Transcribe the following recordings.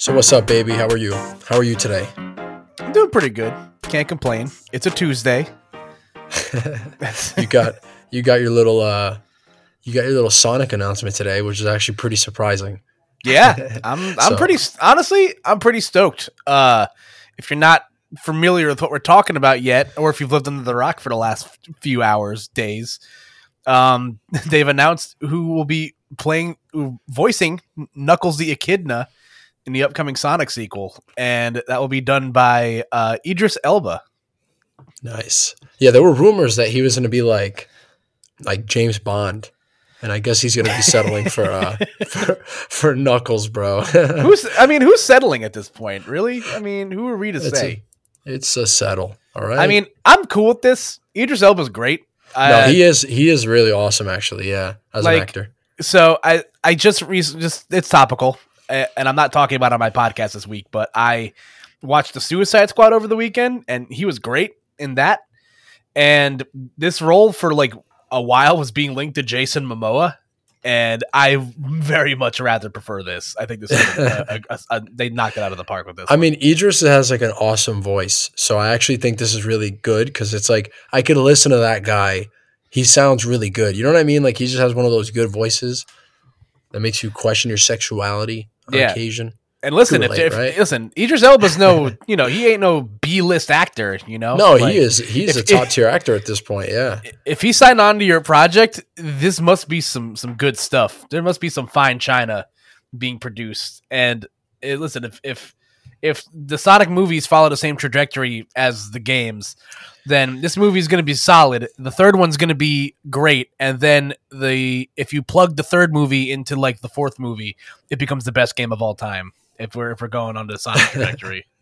So what's up, baby? How are you? How are you today? I'm doing pretty good. Can't complain. It's a Tuesday. you got you got your little uh you got your little Sonic announcement today, which is actually pretty surprising. Yeah, I'm I'm So- pretty honestly, I'm pretty stoked. Uh if you're not familiar with what we're talking about yet or if you've lived under the rock for the last few hours, days, um they've announced who will be playing voicing Knuckles the Echidna in the upcoming Sonic sequel and that will be done by uh Idris Elba. Nice. Yeah, there were rumors that he was going to be like like James Bond, and I guess he's going to be settling for uh for, for Knuckles, bro. Who's I mean, who's settling at this point? Really? I mean, who are we to It's say? a, it's a settle. All right. I mean, I'm cool with this. Idris Elba's great. no, Uh, he is he is really awesome, actually. Yeah, as an actor. so I I just re- just it's topical, and I'm not talking about on my podcast this week, but I watched the Suicide Squad over the weekend, and he was great in that. And this role for like a while was being linked to Jason Momoa, and I very much rather prefer this. I think this is a, a, a, they knocked it out of the park with this. I mean, Idris has like an awesome voice, so I actually think this is really good because it's like I could listen to that guy. He sounds really good. You know what I mean? Like he just has one of those good voices that makes you question your sexuality Yeah. occasion. And listen, if, late, if right? listen, Idris Elba's no, you know, he ain't no B list actor. You know, No, Like, he is. He's if- a top tier actor at this point. Yeah. If he signed on to your project, this must be some some good stuff. There must be some fine china being produced. And eh, listen, if if if the Sonic movies follow the same trajectory as the games, then this movie is going to be solid. The third one's going to be great, and then the if you plug the third movie into like the fourth movie, it becomes the best game of all time. If we're if we're going on the Sonic trajectory.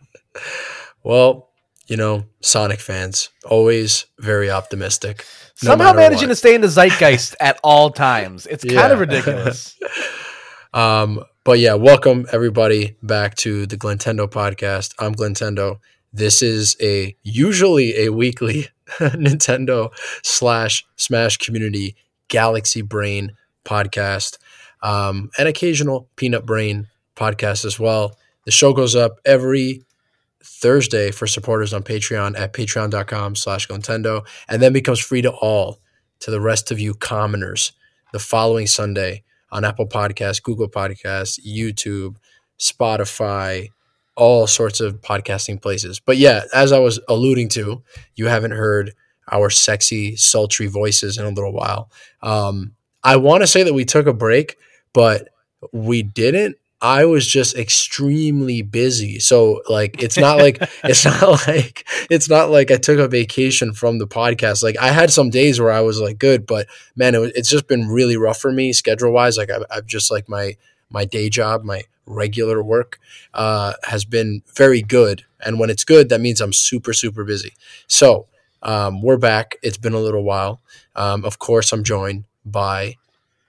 Well, you know, Sonic fans always very optimistic. no somehow managing what. to stay in the zeitgeist at all times. It's kind of ridiculous. Um, but yeah, welcome everybody back to the Glintendo podcast. I'm Glintendo. This is a usually a weekly Nintendo slash Smash community Galaxy Brain podcast, um, an occasional Peanut Brain podcast as well. The show goes up every Thursday for supporters on Patreon at patreon.com slash Glintendo and then becomes free to all to the rest of you commoners the following Sunday on Apple Podcasts, Google Podcasts, YouTube, Spotify, all sorts of podcasting places. But yeah, as I was alluding to, you haven't heard our sexy, sultry voices in a little while. Um, I want to say that we took a break, but we didn't. I was just extremely busy. So like it's not like it's not like it's not like I took a vacation from the podcast. Like I had some days where I was like good, but man, it was, it's just been really rough for me schedule wise. Like I've, I've just like my my day job, my regular work uh, has been very good, and when it's good, that means I'm super super busy. So um, we're back. It's been a little while. Um, of course, I'm joined by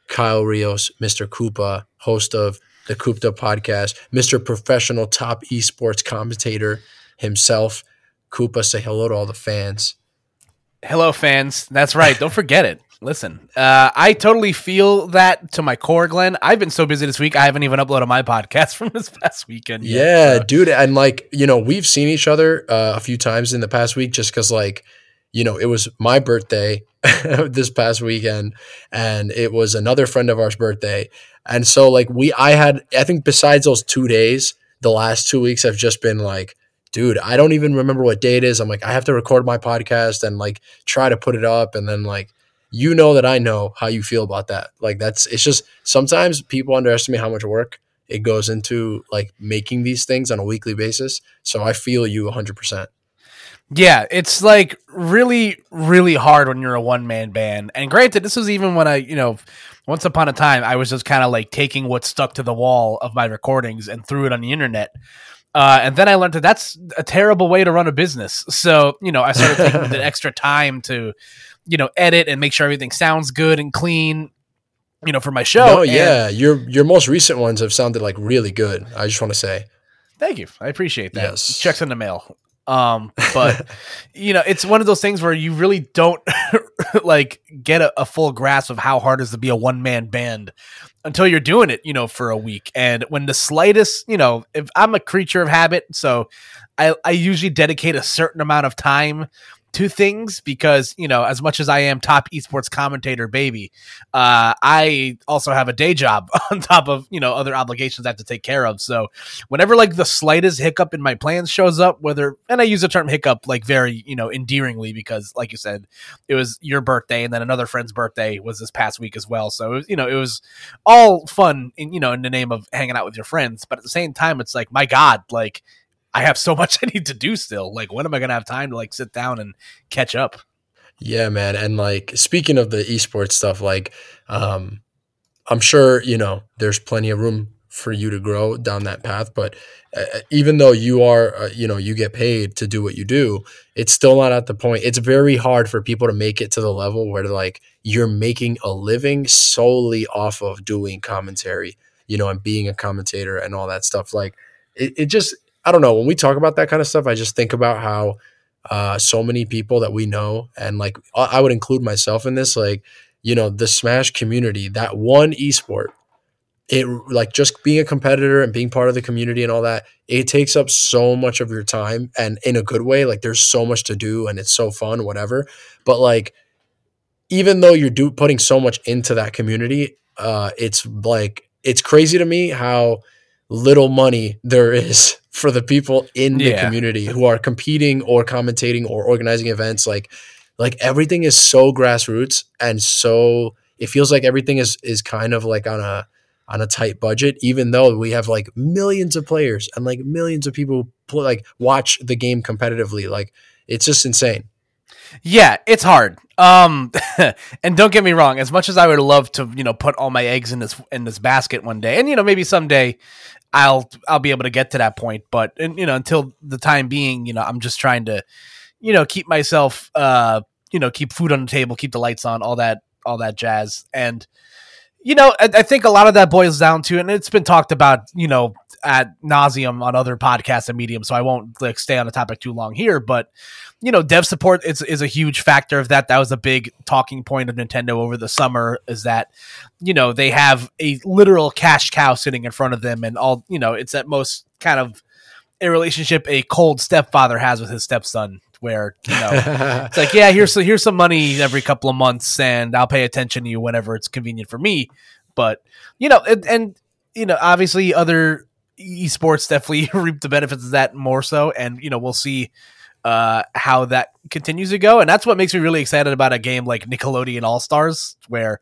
Kyle Rios, Mr. Koopa, host of the Koopta podcast, Mr. Professional Top Esports commentator himself. Koopa, say hello to all the fans. Hello, fans. That's right. Don't forget it. Listen, uh, I totally feel that to my core, Glenn. I've been so busy this week, I haven't even uploaded my podcast from this past weekend. yet, Yeah, so- dude, and like you know, we've seen each other uh, a few times in the past week, just because like you know, it was my birthday this past weekend, and it was another friend of ours' birthday, and so like we, I had, I think besides those two days, the last two weeks have just been like. Dude, I don't even remember what day it is. I'm like, I have to record my podcast and like try to put it up. And then, like, you know that I know how you feel about that. Like, that's, it's just sometimes people underestimate how much work it goes into like making these things on a weekly basis. So I feel you 100%. Yeah, it's like really, really hard when you're a one man band. And granted, this was even when I, you know, once upon a time, I was just kind of like taking what stuck to the wall of my recordings and threw it on the internet. Uh, and then I learned that that's a terrible way to run a business. So, you know, I started taking the extra time to, you know, edit and make sure everything sounds good and clean, you know, for my show. No, And- yeah, your your most recent ones have sounded like really good. I just want to say, Thank you. I appreciate that. Yes. Checks in the mail. Um, but you know, it's one of those things where you really don't like get a, a full grasp of how hard it is to be a one man band until you're doing it, you know, for a week. And when the slightest, you know, if I'm a creature of habit, so I, I usually dedicate a certain amount of time to things because you know as much as i am top esports commentator baby uh, i also have a day job on top of you know other obligations i have to take care of. So whenever like the slightest hiccup in my plans shows up whether and i use the term hiccup like very you know endearingly because like you said it was your birthday and then another friend's birthday was this past week as well. So it was, you know it was all fun in you know in the name of hanging out with your friends. But at the same time it's like my god like I have so much I need to do still. Like, when am I going to have time to like sit down and catch up? Yeah, man. And like, speaking of the esports stuff, like, um, I'm sure, you know, there's plenty of room for you to grow down that path. But uh, uh, even though you are, uh, you know, you get paid to do what you do, it's still not at the point. It's very hard for people to make it to the level where like you're making a living solely off of doing commentary, you know, and being a commentator and all that stuff. Like, it, it just, I don't know. When we talk about that kind of stuff, I just think about how uh, so many people that we know, and like I would include myself in this, like, you know, the Smash community, that one esport, it like just being a competitor and being part of the community and all that, it takes up so much of your time and in a good way. Like, there's so much to do and it's so fun, whatever. But like, even though you're do putting so much into that community, uh, it's like it's crazy to me how little money there is for the people in the yeah. community who are competing or commentating or organizing events. Like like everything is so grassroots and so it feels like everything is is kind of like on a on a tight budget even though we have like millions of players and like millions of people play, like watch the game competitively. Like it's just insane. Yeah it's hard. Um and don't get me wrong as much as i would love to you know put all my eggs in this in this basket one day and you know maybe someday I'll I'll be able to get to that point. But and, you know, until the time being, you know, I'm just trying to, you know, keep myself, uh, you know, keep food on the table, keep the lights on, all that, all that jazz. And you know, I, I think a lot of that boils down to, and it's been talked about, you know, at nauseum on other podcasts and mediums. So I won't like stay on the topic too long here, but you know, dev support is is a huge factor of that. That was a big talking point of Nintendo over the summer. Is that you know they have a literal cash cow sitting in front of them, and all you know, it's at most kind of a relationship a cold stepfather has with his stepson where you know it's like yeah here's here's some money every couple of months and I'll pay attention to you whenever it's convenient for me but you know and, and you know obviously other esports definitely reap the benefits of that more so and you know we'll see uh, how that continues to go. And that's what makes me really excited about a game like Nickelodeon All Stars, where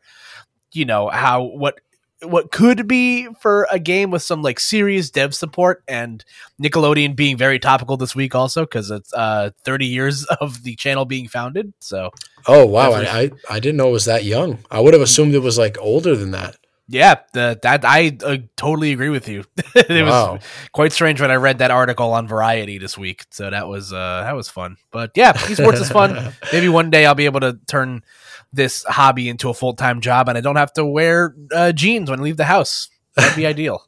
you know how what what could be for a game with some like serious dev support and Nickelodeon being very topical this week also because it's uh 30 years of the channel being founded. So Oh wow, I, I, I didn't know it was that young. I would have assumed it was like older than that. Yeah, the, that I uh, totally agree with you. it wow. was quite strange when I read that article on Variety this week. So that was uh, that was fun. But yeah, esports is fun. Maybe one day I'll be able to turn this hobby into a full time job, and I don't have to wear uh, jeans when I leave the house. That'd be ideal.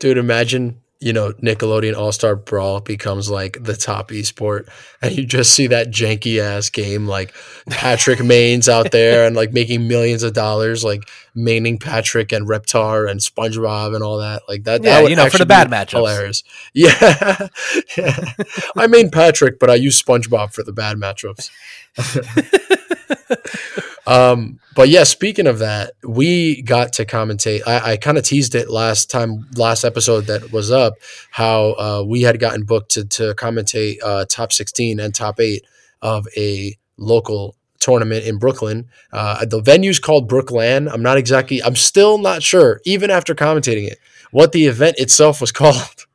Dude, imagine you know, Nickelodeon All Star Brawl becomes like the top esport, and you just see that janky ass game, like Patrick Maines out there and like making millions of dollars, like maining Patrick and Reptar and SpongeBob and all that. Like that, yeah, that you know, for the bad matchups. Hilarious. Yeah. yeah. I main Patrick, but I use SpongeBob for the bad matchups. um, but yeah, speaking of that, we got to commentate. I, I kind of teased it last time, last episode that was up, how uh, we had gotten booked to, to commentate uh, top 16 and top eight of a local tournament in Brooklyn. Uh, the venue's called Brookland. I'm not exactly, I'm still not sure, even after commentating it, what the event itself was called.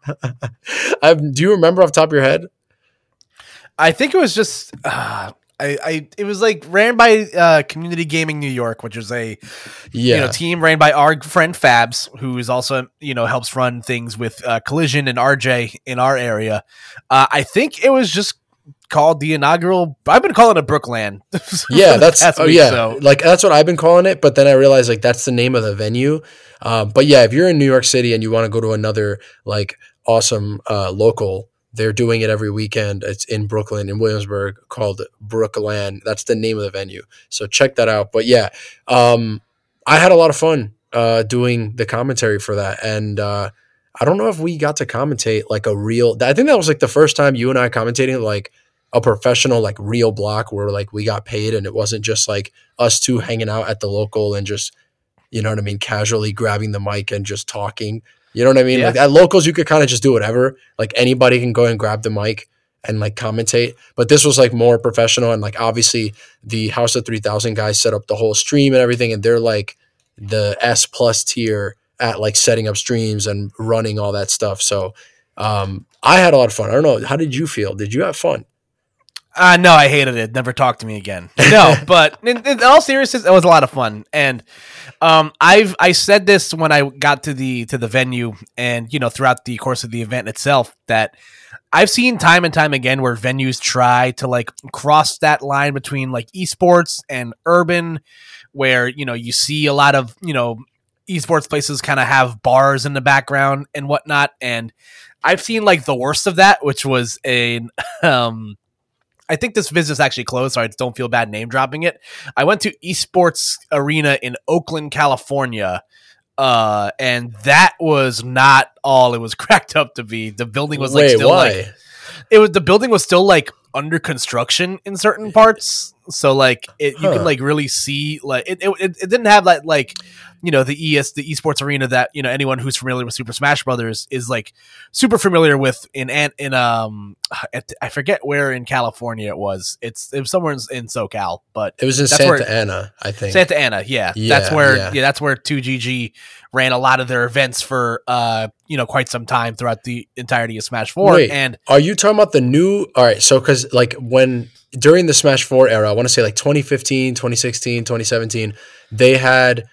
do you remember off top of your head? I think it was just uh, I, I it was like ran by uh, Community Gaming New York, which is a yeah. you know team ran by our friend Fabs, who is also you know helps run things with uh, Collision and RJ in our area. Uh, I think it was just called the inaugural. I've been calling it Brookland. yeah, that's oh week, yeah, so. like that's what I've been calling it. But then I realized like that's the name of the venue. Um, but yeah, if you're in New York City and you want to go to another like awesome uh, local They're doing it every weekend. It's in Brooklyn, in Williamsburg, called Brookland. That's the name of the venue. So check that out. But yeah, um, I had a lot of fun uh, doing the commentary for that, and uh, I don't know if we got to commentate like a real. I think that was like the first time you and I commentating like a professional like real block where like we got paid and it wasn't just like us two hanging out at the local and just you know what I mean casually grabbing the mic and just talking. You know what I mean? Yeah. Like at locals you could kind of just do whatever. Like anybody can go and grab the mic and like commentate. But this was like more professional and like obviously the House of 3000 guys set up the whole stream and everything and they're like the S plus tier at like setting up streams and running all that stuff. So um I had a lot of fun. I don't know. How did you feel? Did you have fun? Uh, no, I hated it. Never talk to me again. No, but in, in all seriousness, it was a lot of fun. And um, I've I said this when I got to the to the venue, and you know throughout the course of the event itself that I've seen time and time again where venues try to like cross that line between like esports and urban, where you know you see a lot of you know esports places kind of have bars in the background and whatnot, and I've seen like the worst of that, which was a um I think this business actually closed, so I don't feel bad name dropping it. I went to Esports Arena in Oakland, California, uh, and that was not all it was cracked up to be. The building was like Wait, still why? like it was the building was still like under construction in certain parts. So like it, you Huh. can like really see like it, it, it didn't have that like you know the ES the esports arena that you know anyone who's familiar with Super Smash Brothers is like super familiar with in in um at, I forget where in California it was. It's it was somewhere in, in SoCal, but it was in Santa where- Ana, I think. Santa Ana, yeah, Yeah, that's where yeah. yeah. that's where 2GG ran a lot of their events for uh you know quite some time throughout the entirety of Smash Four, Wait. and Are you talking about the new? All right, so because like when during the Smash Four era, I want to say like 2015, 2016, 2017, they had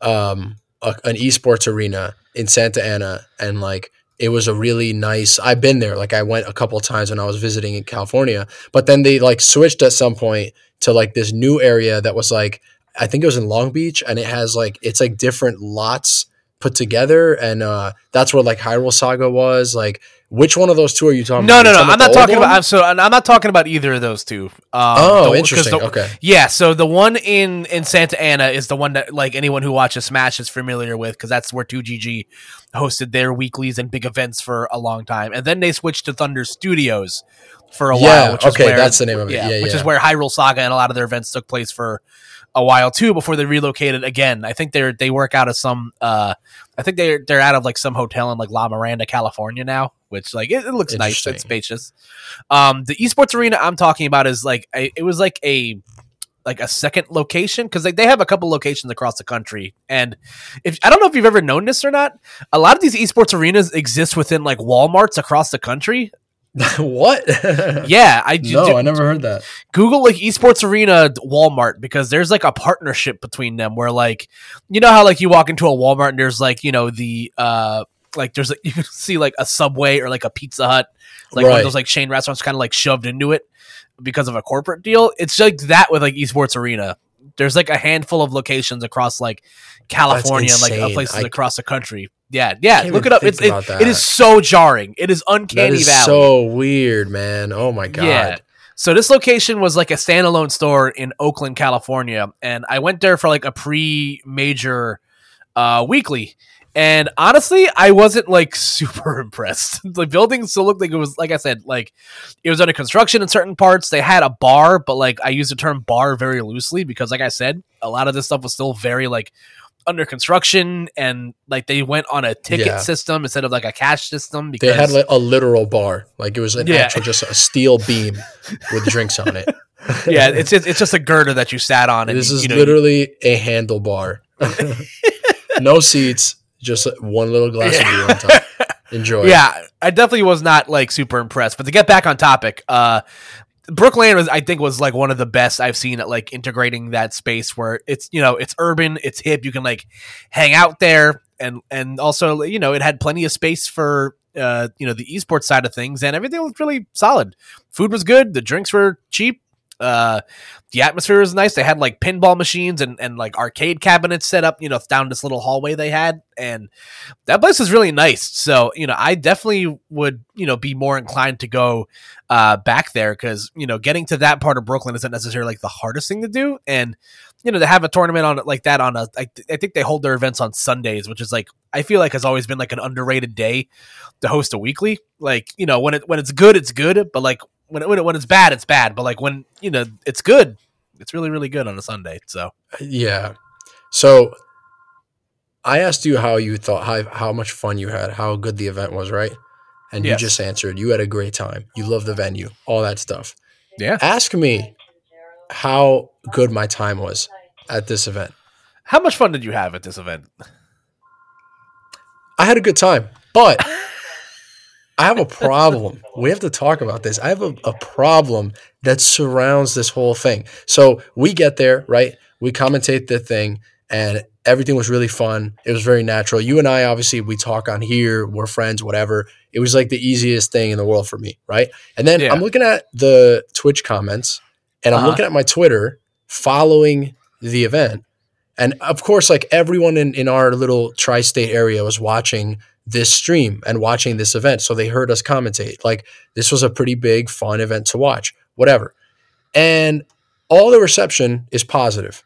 um a, an esports arena in Santa Ana, and like it was a really nice. I've been there, like I went a couple times when I was visiting in California, but then they like switched at some point to like this new area that was like I think it was in Long Beach, and it has like it's like different lots put together, and uh that's where like Hyrule Saga was like. Which one of those two are you talking no, about? no, You no, I'm not talking one? about. I'm so I'm not talking about either of those two. Um, Oh, the- interesting. the- okay. Yeah, so the one in in Santa Ana is the one that like anyone who watches Smash is familiar with because that's where 2GG hosted their weeklies and big events for a long time, and then they switched to Thunder Studios for a Yeah, while. Which is okay, where, that's the name of it. Yeah, which yeah. is where Hyrule Saga and a lot of their events took place for a while too before they relocated again. I think they're they work out of some. uh I think they're they're out of like some hotel in like La Mirada, California now, which like it, it looks nice. It's spacious. Um, the esports arena I'm talking about is like a, it was like a like a second location because like they have a couple locations across the country and if i don't know if you've ever known this or not a lot of these esports arenas exist within like walmarts across the country what? yeah i no, ju- I never heard that. Google like esports arena Walmart because there's like a partnership between them where like you know how like you walk into a Walmart and there's like you know the uh like there's like you can see like a Subway or like a Pizza Hut like one of those like chain restaurants kind of like shoved into it because of a corporate deal. It's like that with like esports arena. There's like a handful of locations across like California and like places I- across the country. Yeah, yeah. Look it up. It's it, it is so jarring. It is uncanny is valley. so weird, man. Oh my god. Yeah. So this location was like a standalone store in Oakland, California, and I went there for like a pre-major uh, weekly. And honestly, I wasn't like super impressed. the building still looked like it was, like I said, like it was under construction in certain parts. They had a bar, but like I use the term bar very loosely because, like I said, a lot of this stuff was still very like under construction, and like they went on a ticket Yeah. system instead of like a cash system. Because They had like a literal bar, like it was an Yeah. actual just a steel beam with drinks on it. yeah, it's it's it's just a girder that you sat on, and this you, is you know, literally a handlebar. no seats, just one little glass of beer on top. Enjoy. yeah, I definitely was not like super impressed. But to get back on topic, uh Brookland was I think was like one of the best I've seen at like integrating that space where it's you know it's urban, it's hip, you can like hang out there and and also you know it had plenty of space for uh you know the esports side of things and everything was really solid. Food was good, the drinks were cheap. Uh, the atmosphere was nice. They had like pinball machines and, and like arcade cabinets set up, you know, down this little hallway they had. And that place was really nice. So, you know, I definitely would, you know, be more inclined to go uh, back there because, you know, getting to that part of Brooklyn isn't necessarily like the hardest thing to do. And, you know, to have a tournament on like that on a, I, I think they hold their events on Sundays, which is like, I feel like has always been like an underrated day to host a weekly. Like, you know, when it, when it's good, it's good. But like when it, when, it, when it's bad, it's bad. But like when you know it's good, it's really really good on a Sunday. So yeah. So I asked you how you thought how how much fun you had, how good the event was, right? And yes. you just answered you had a great time. You love the venue, all that stuff. Yeah. Ask me how good my time was at this event. How much fun did you have at this event? I had a good time, but I have a problem. we have to talk about this. I have a, a, problem that surrounds this whole thing. So we get there, right? We commentate the thing, and everything was really fun. It was very natural. You and I, obviously, we talk on here. We're friends, whatever. It was like the easiest thing in the world for me, right? And then yeah. I'm looking at the Twitch comments, and I'm uh-huh. looking at my Twitter following the event. And of course, like everyone in, in our little tri state area was watching this stream and watching this event. So they heard us commentate. Like this was a pretty big, fun event to watch, whatever. And all the reception is positive.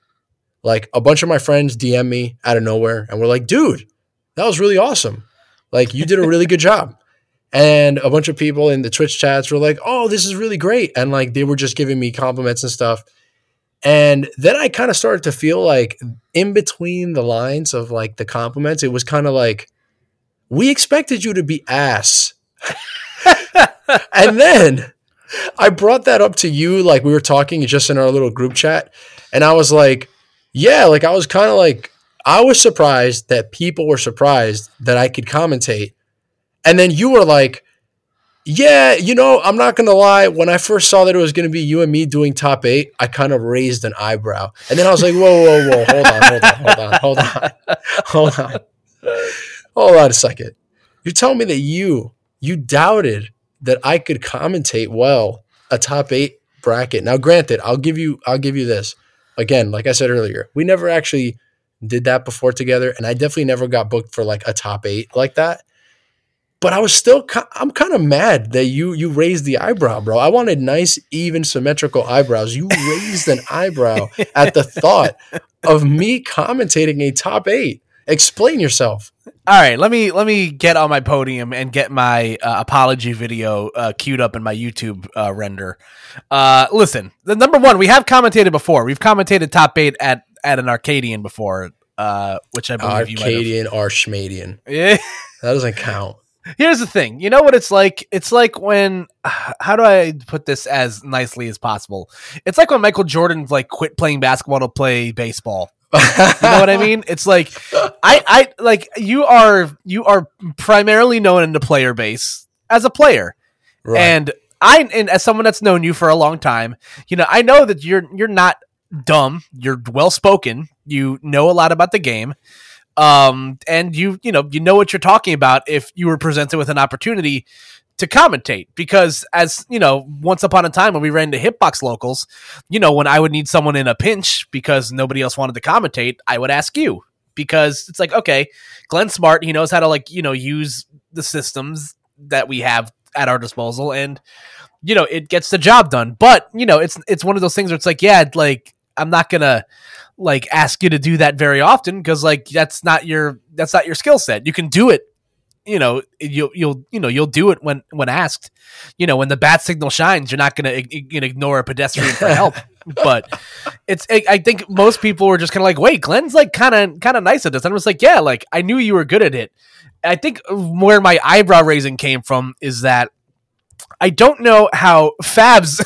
Like a bunch of my friends DM me out of nowhere and we're like, dude, that was really awesome. Like you did a really good job. And a bunch of people in the Twitch chats were like, oh, this is really great. And like they were just giving me compliments and stuff. And then I kind of started to feel like in between the lines of like the compliments, it was kind of like, we expected you to be ass. and then I brought that up to you, like we were talking just in our little group chat. And I was like, yeah, like I was kind of like, I was surprised that people were surprised that I could commentate. And then you were like, yeah, you know, I'm not going to lie. When I first saw that it was going to be you and me doing top eight, I kind of raised an eyebrow. And then I was like, whoa, whoa, whoa, hold on, hold on, hold on, hold on, hold on. Hold on a second. You're telling me that you you doubted that I could commentate well a top eight bracket. Now, granted, I'll give you I'll give you this. Again, like I said earlier, we never actually did that before together, and I definitely never got booked for like a top eight like that. But I was still I'm kind of mad that you you raised the eyebrow, bro. I wanted nice, even, symmetrical eyebrows. You raised an eyebrow at the thought of me commentating a top eight. Explain yourself. All right, let me let me get on my podium and get my uh, apology video uh, queued up in my YouTube uh, render. Uh, listen, the number one, we have commentated before. We've commentated top eight at at an Arcadian before, uh, which I believe Arcadian or Schmadian. Yeah, that doesn't count. Here's the thing. You know what it's like? It's like when how do I put this as nicely as possible? It's like when Michael Jordan like quit playing basketball to play baseball you know what I mean? It's like I I like you are you are primarily known in the player base as a player. Right. And I and as someone that's known you for a long time, you know, I know that you're you're not dumb, you're well spoken, you know a lot about the game. Um and you you know, you know what you're talking about if you were presented with an opportunity to commentate because as you know once upon a time when we ran to hitbox locals you know when i would need someone in a pinch because nobody else wanted to commentate i would ask you because it's like okay glenn smart he knows how to like you know use the systems that we have at our disposal and you know it gets the job done. But you know it's it's one of those things where it's like yeah like i'm not gonna like ask you to do that very often because like that's not your that's not your skill set. You can do it you know you'll you'll you know you'll do it when when asked you know when the bat signal shines you're not going to ignore a pedestrian for help but it's i think most people were just kind of like wait glenn's like kind of kind of nice at this and i was like yeah like i knew you were good at it i think where my eyebrow raising came from is that I don't know how Fabs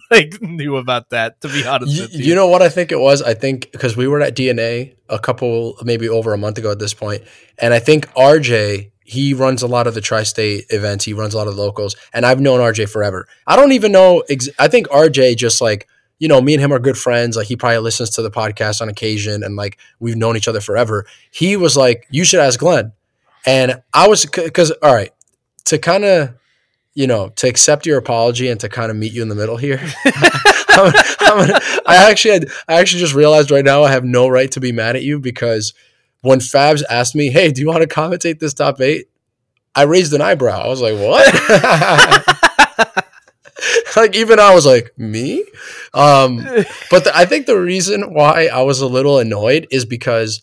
like knew about that. To be honest, you, you. you know what I think it was? I think because we were at DNA a couple, maybe over a month ago at this point, and I think RJ he runs a lot of the tri-state events. He runs a lot of locals, and I've known RJ forever. I don't even know. Ex- I think RJ just like you know, me and him are good friends. Like he probably listens to the podcast on occasion, and like we've known each other forever. He was like, "You should ask Glenn," and I was because all right to kind of you know, to accept your apology and to kind of meet you in the middle here, I'm, I'm, I actually, had, I actually just realized right now I have no right to be mad at you because when Fabs asked me, "Hey, do you want to commentate this top eight? I raised an eyebrow. I was like, "What?" like even I was like, "Me?" Um, but the, I think the reason why I was a little annoyed is because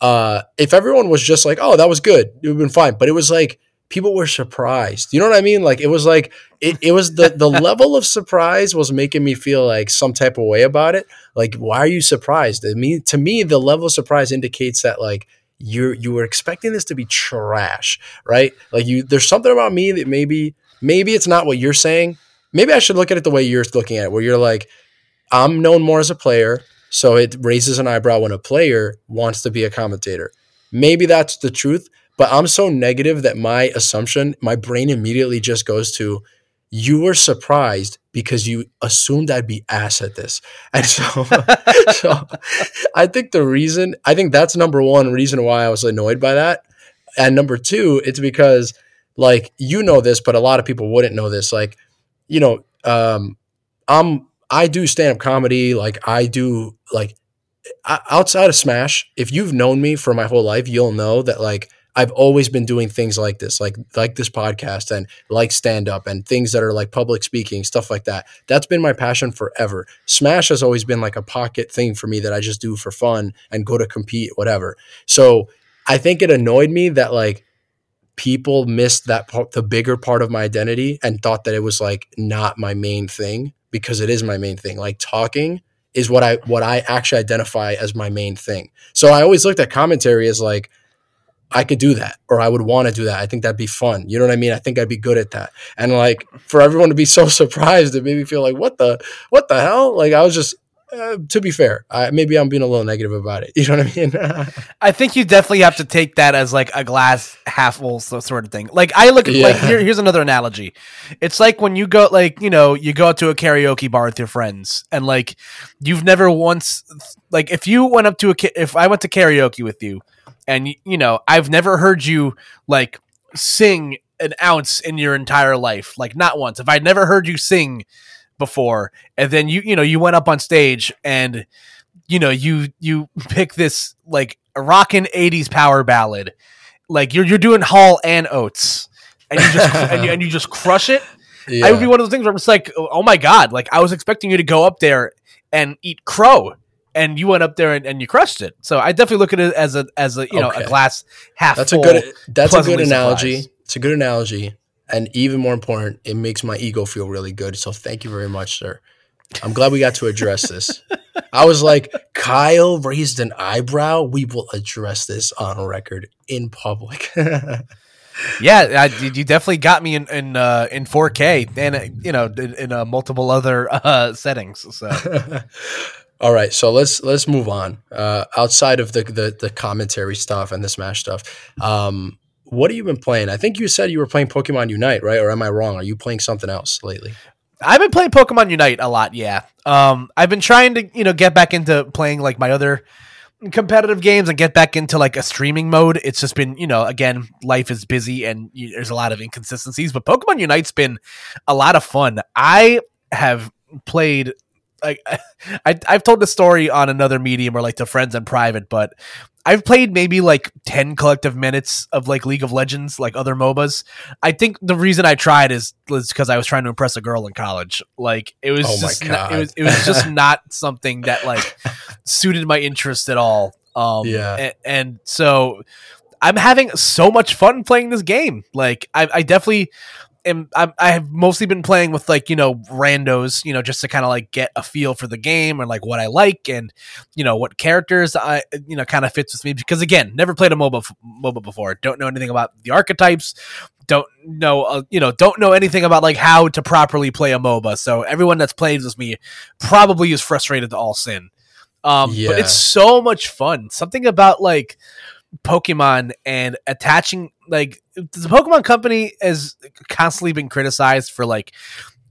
uh, if everyone was just like, "Oh, that was good," it would have been fine. But it was like people were surprised. You know what I mean? Like it was like it, it was the the level of surprise was making me feel like some type of way about it. Like, why are you surprised? I mean, to me, the level of surprise indicates that like you you were expecting this to be trash, right? Like you there's something about me that maybe maybe it's not what you're saying. Maybe I should look at it the way you're looking at it, where you're like, I'm known more as a player, so it raises an eyebrow when a player wants to be a commentator. Maybe that's the truth, but I'm so negative that my assumption, my brain immediately just goes to you were surprised because you assumed I'd be ass at this. And so, so I think the reason, I think that's number one reason why I was annoyed by that. And number two, it's because like, you know this, but a lot of people wouldn't know this. Like, you know, um, I'm, I do stand up comedy. Like I do like outside of Smash, if you've known me for my whole life, you'll know that like I've always been doing things like this, like like this podcast and like stand up and things that are like public speaking, stuff like that. That's been my passion forever. Smash has always been like a pocket thing for me that I just do for fun and go to compete, whatever. So I think it annoyed me that like people missed that part, the bigger part of my identity and thought that it was like not my main thing because it is my main thing. Like talking is what I what I actually identify as my main thing. So I always looked at commentary as like I could do that or I would want to do that. I think that'd be fun. You know what I mean? I think I'd be good at that. And like for everyone to be so surprised, it made me feel like what the what the hell? Like I was just uh, to be fair, I, maybe I'm being a little negative about it. You know what I mean? I think you definitely have to take that as like a glass half full sort of thing. Like I look at yeah. like here, here's another analogy. It's like when you go like you know you go to a karaoke bar with your friends and like you've never once like if you went up to a if I went to karaoke with you and you know I've never heard you like sing an ounce in your entire life, like not once. If I'd never heard you sing before, and then you you know you went up on stage and you know you you pick this like rockin' '80s power ballad, like you're you're doing Hall and Oates, and you just and, you, and you just crush it. Yeah. I would be one of those things where i'm just like, oh my god, like I was expecting you to go up there and eat crow and you went up there and, and, you crushed it. So I definitely look at it as a as a you know a glass half. That's a good that's a good analogy. Surprised. It's a good analogy, and even more important, it makes my ego feel really good. So thank you very much, sir. I'm glad we got to address this. I was like, Kyle raised an eyebrow. We will address this on record in public. yeah, I, you definitely got me in in uh, in 4K and you know in, in uh, multiple other uh, settings. So all right, so let's let's move on. Uh, outside of the, the, the commentary stuff and the Smash stuff, um, what have you been playing? I think you said you were playing Pokemon Unite, right? Or am I wrong? Are you playing something else lately? I've been playing Pokemon Unite a lot. Yeah, um, I've been trying to you know get back into playing like my other competitive games and get back into like a streaming mode. It's just been, you know, again, life is busy and you, there's a lot of inconsistencies, but Pokemon Unite's been a lot of fun. I have played like I I've told the story on another medium or like to friends in private, but I've played maybe like 10 collective minutes of like League of Legends, like other MOBAs. I think the reason I tried is because I was trying to impress a girl in college. Like it was oh just not, it was it was just not something that like suited my interest at all. Um yeah. and, and so I'm having so much fun playing this game. Like I, I definitely am I, I have mostly been playing with like you know randos, you know, just to kind of like get a feel for the game and like what I like and you know what characters I you know kind of fits with me because again, never played a MOBA MOBA before, don't know anything about the archetypes, don't know uh, you know don't know anything about like how to properly play a MOBA. So everyone that's played with me probably is frustrated to all sin. Um, yeah. but it's so much fun. Something about like Pokemon and attaching like the Pokemon Company has constantly been criticized for like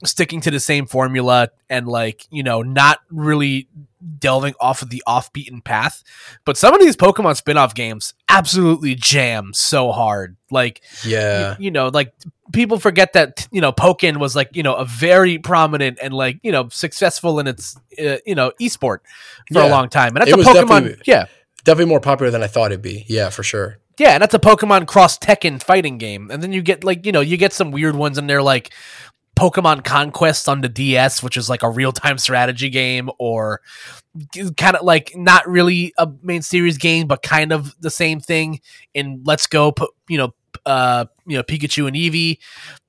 sticking to the same formula and like you know not really delving off of the off-beaten path but some of these pokemon spin-off games absolutely jam so hard like yeah you, you know like people forget that you know Pokken was like you know a very prominent and like you know successful in its uh, you know esport for Yeah. a long time, and that's It a Pokemon. Yeah, Definitely more popular than I thought it'd be. Yeah, for sure. Yeah, and that's a Pokemon cross Tekken fighting game, and then you get like you know you get some weird ones and they're like Pokemon Conquest on the DS, which is like a real time strategy game, or kind of like not really a main series game, but kind of the same thing in Let's Go, you know, uh, you know, Pikachu and Eevee,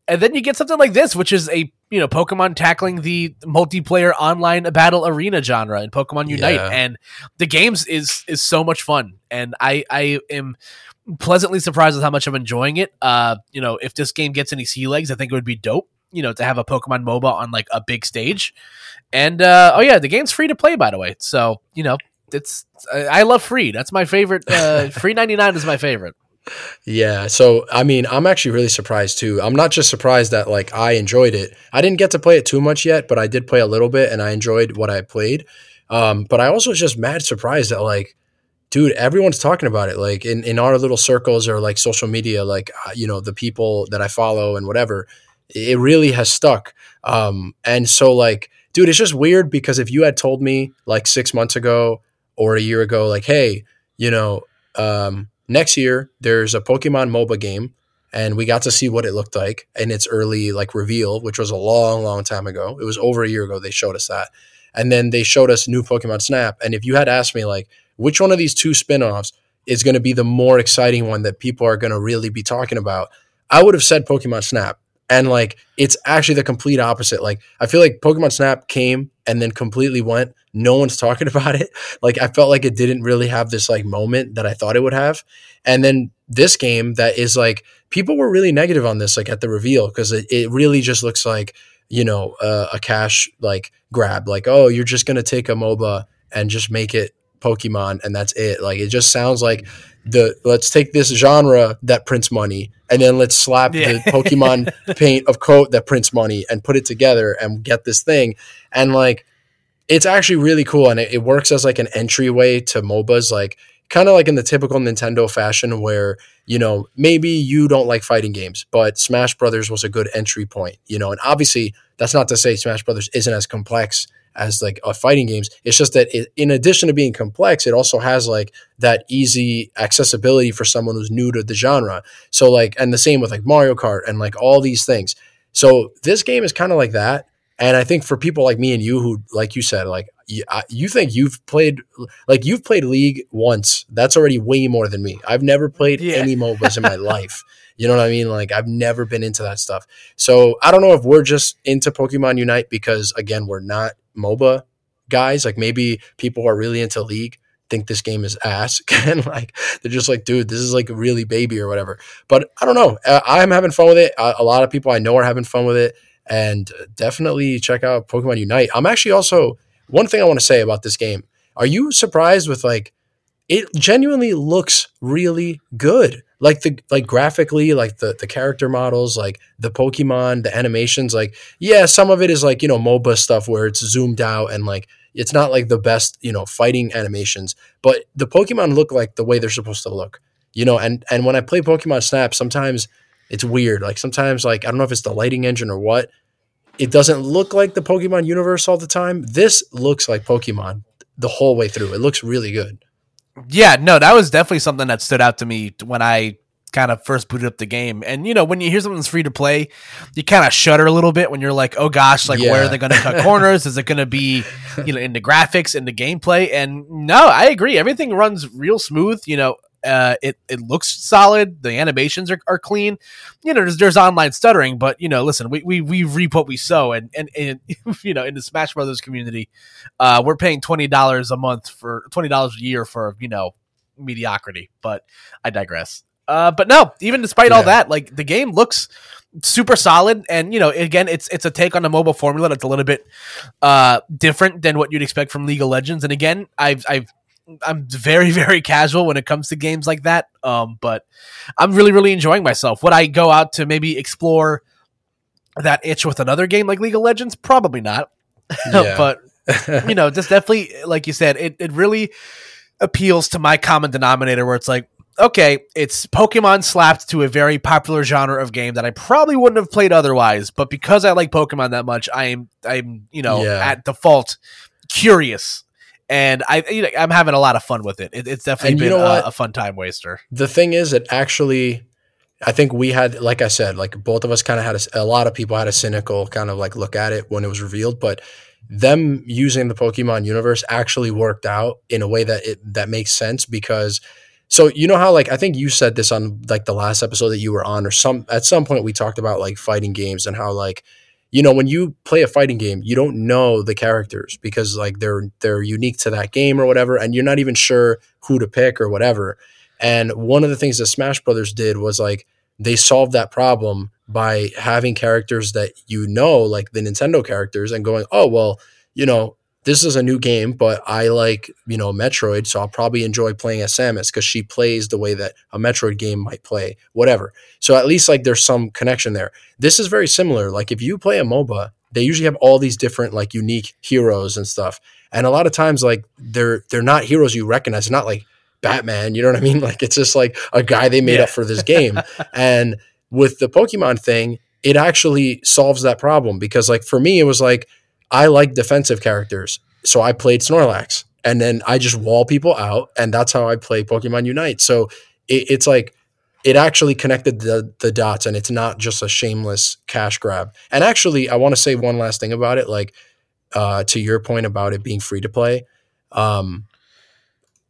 and then you get something like this, which is a you know Pokemon tackling the multiplayer online battle arena genre in Pokemon Unite, Yeah. and the games is is so much fun, and I I am pleasantly surprised with how much I'm enjoying it. Uh, you know, if this game gets any sea legs, I think it would be dope. You know, to have a Pokemon MOBA on like a big stage, and uh, oh yeah, the game's free to play by the way. So you know, it's I, I love free. That's my favorite. Uh, free ninety nine is my favorite. Yeah. So, I mean, I'm actually really surprised too. I'm not just surprised that like I enjoyed it. I didn't get to play it too much yet, but I did play a little bit and I enjoyed what I played. Um, but I also was just mad surprised that like, dude, everyone's talking about it. Like in, in our little circles or like social media, like, uh, you know, the people that I follow and whatever, it really has stuck. Um, and so like, dude, it's just weird because if you had told me like six months ago or a year ago, like, hey, you know, um, next year there's a Pokemon MOBA game, and we got to see what it looked like in its early like reveal, which was a long, long time ago. It was over a year ago they showed us that, and then they showed us new Pokemon Snap. And if you had asked me like which one of these two spin-offs is going to be the more exciting one that people are going to really be talking about, I would have said Pokemon Snap. And like it's actually the complete opposite. Like I feel like Pokemon Snap came and then completely went. No one's talking about it. Like I felt like it didn't really have this like moment that I thought it would have. And then this game that is like people were really negative on this like at the reveal because it, it really just looks like you know uh, a cash like grab like oh you're just gonna take a MOBA and just make it Pokemon and that's it. Like it just sounds like the let's take this genre that prints money and then let's slap Yeah. the Pokemon paint of coat that prints money and put it together and get this thing. And like it's actually really cool and it, it works as like an entryway to MOBAs, like kind of like in the typical Nintendo fashion where, you know, maybe you don't like fighting games, but Smash Brothers was a good entry point, you know, and obviously that's not to say Smash Brothers isn't as complex as like uh, fighting games. It's just that it, in addition to being complex, it also has like that easy accessibility for someone who's new to the genre. So like, and the same with like Mario Kart and like all these things. So this game is kind of like that. And I think for people like me and you, who like you said, like you, I, you think you've played, like you've played League once. That's already way more than me. I've never played Yeah. any MOBAs in my life. You know what I mean? Like I've never been into that stuff. So I don't know if we're just into Pokemon Unite because again we're not MOBA guys. Like maybe people are really into League think this game is ass and like they're just like, dude, this is like really baby or whatever. But I don't know. Uh, I'm having fun with it. A, a lot of people I know are having fun with it, and definitely check out Pokemon Unite. I'm actually also one thing I want to say about this game. Are you surprised with like? It genuinely looks really good like the like graphically like the the character models like the pokemon the animations like yeah some of it is like you know moba stuff where it's zoomed out and like it's not like the best you know fighting animations but the pokemon look like the way they're supposed to look you know and and when i play pokemon snap sometimes it's weird like sometimes like i don't know if it's the lighting engine or what it doesn't look like the pokemon universe all the time. This looks like pokemon the whole way through. It looks really good Yeah, no, that was definitely something that stood out to me when I kind of first booted up the game. And you know, when you hear something's free to play, you kind of shudder a little bit when you're like, "Oh gosh, like where are they going to cut corners? Is it going to be, you know, in the graphics, in the gameplay?" And no, I agree. Everything runs real smooth. You know, uh, it it looks solid. The animations are, are clean. You know, there's, there's online stuttering, but you know, listen, we, we we reap what we sow, and and, and you know, in the Smash Brothers community, uh, we're paying twenty dollars a month for twenty dollars a year for you know mediocrity. But I digress. Uh, but no, even despite all that, like the game looks super solid, and you know, again, it's it's a take on the mobile formula that's a little bit uh different than what you'd expect from League of Legends. And again, I've I've I'm very very casual when it comes to games like that. Um, but I'm really really enjoying myself. Would I go out to maybe explore that itch with another game like League of Legends? Probably not. Yeah. but you know, just definitely, like you said, it, it really appeals to my common denominator where it's like, okay, it's Pokemon slapped to a very popular genre of game that I probably wouldn't have played otherwise, but because I like Pokemon that much, I am I'm you know Yeah. at default curious. And I, you know, I'm having a lot of fun with it. it it's definitely And you been know a, a fun time waster. the thing is it actually i think we had like i said like both of us kind of had a lot of people had a cynical kind of like look at it when it was revealed but them using the pokemon universe actually worked out in a way that it that makes sense because so you know how like i think you said this on like the last episode that you were on or some at some point we talked about like fighting games and how like you know when you play a fighting game you don't know the characters because like they're they're unique to that game or whatever and you're not even sure who to pick or whatever. And one of the things that Smash Brothers did was like they solved that problem by having characters that you know, like the Nintendo characters, and going, oh, well, you know, this is a new game, but I like, you know, Metroid, so I'll probably enjoy playing as Samus because she plays the way that a Metroid game might play, whatever. So at least like there's some connection there. This is very similar. Like if you play a MOBA, they usually have all these different like unique heroes and stuff. And a lot of times like they're they're not heroes you recognize. They're not like Batman. You know what I mean? Like it's just like a guy they made Yeah. up for this game. and with the Pokemon thing, it actually solves that problem because like for me, it was like I like defensive characters, so I played Snorlax, and then I just wall people out, and that's how I play Pokemon Unite. So it, it's like it actually connected the the dots, and it's not just a shameless cash grab. And actually, I want to say one last thing about it, like uh, to your point about it being free to play. Um,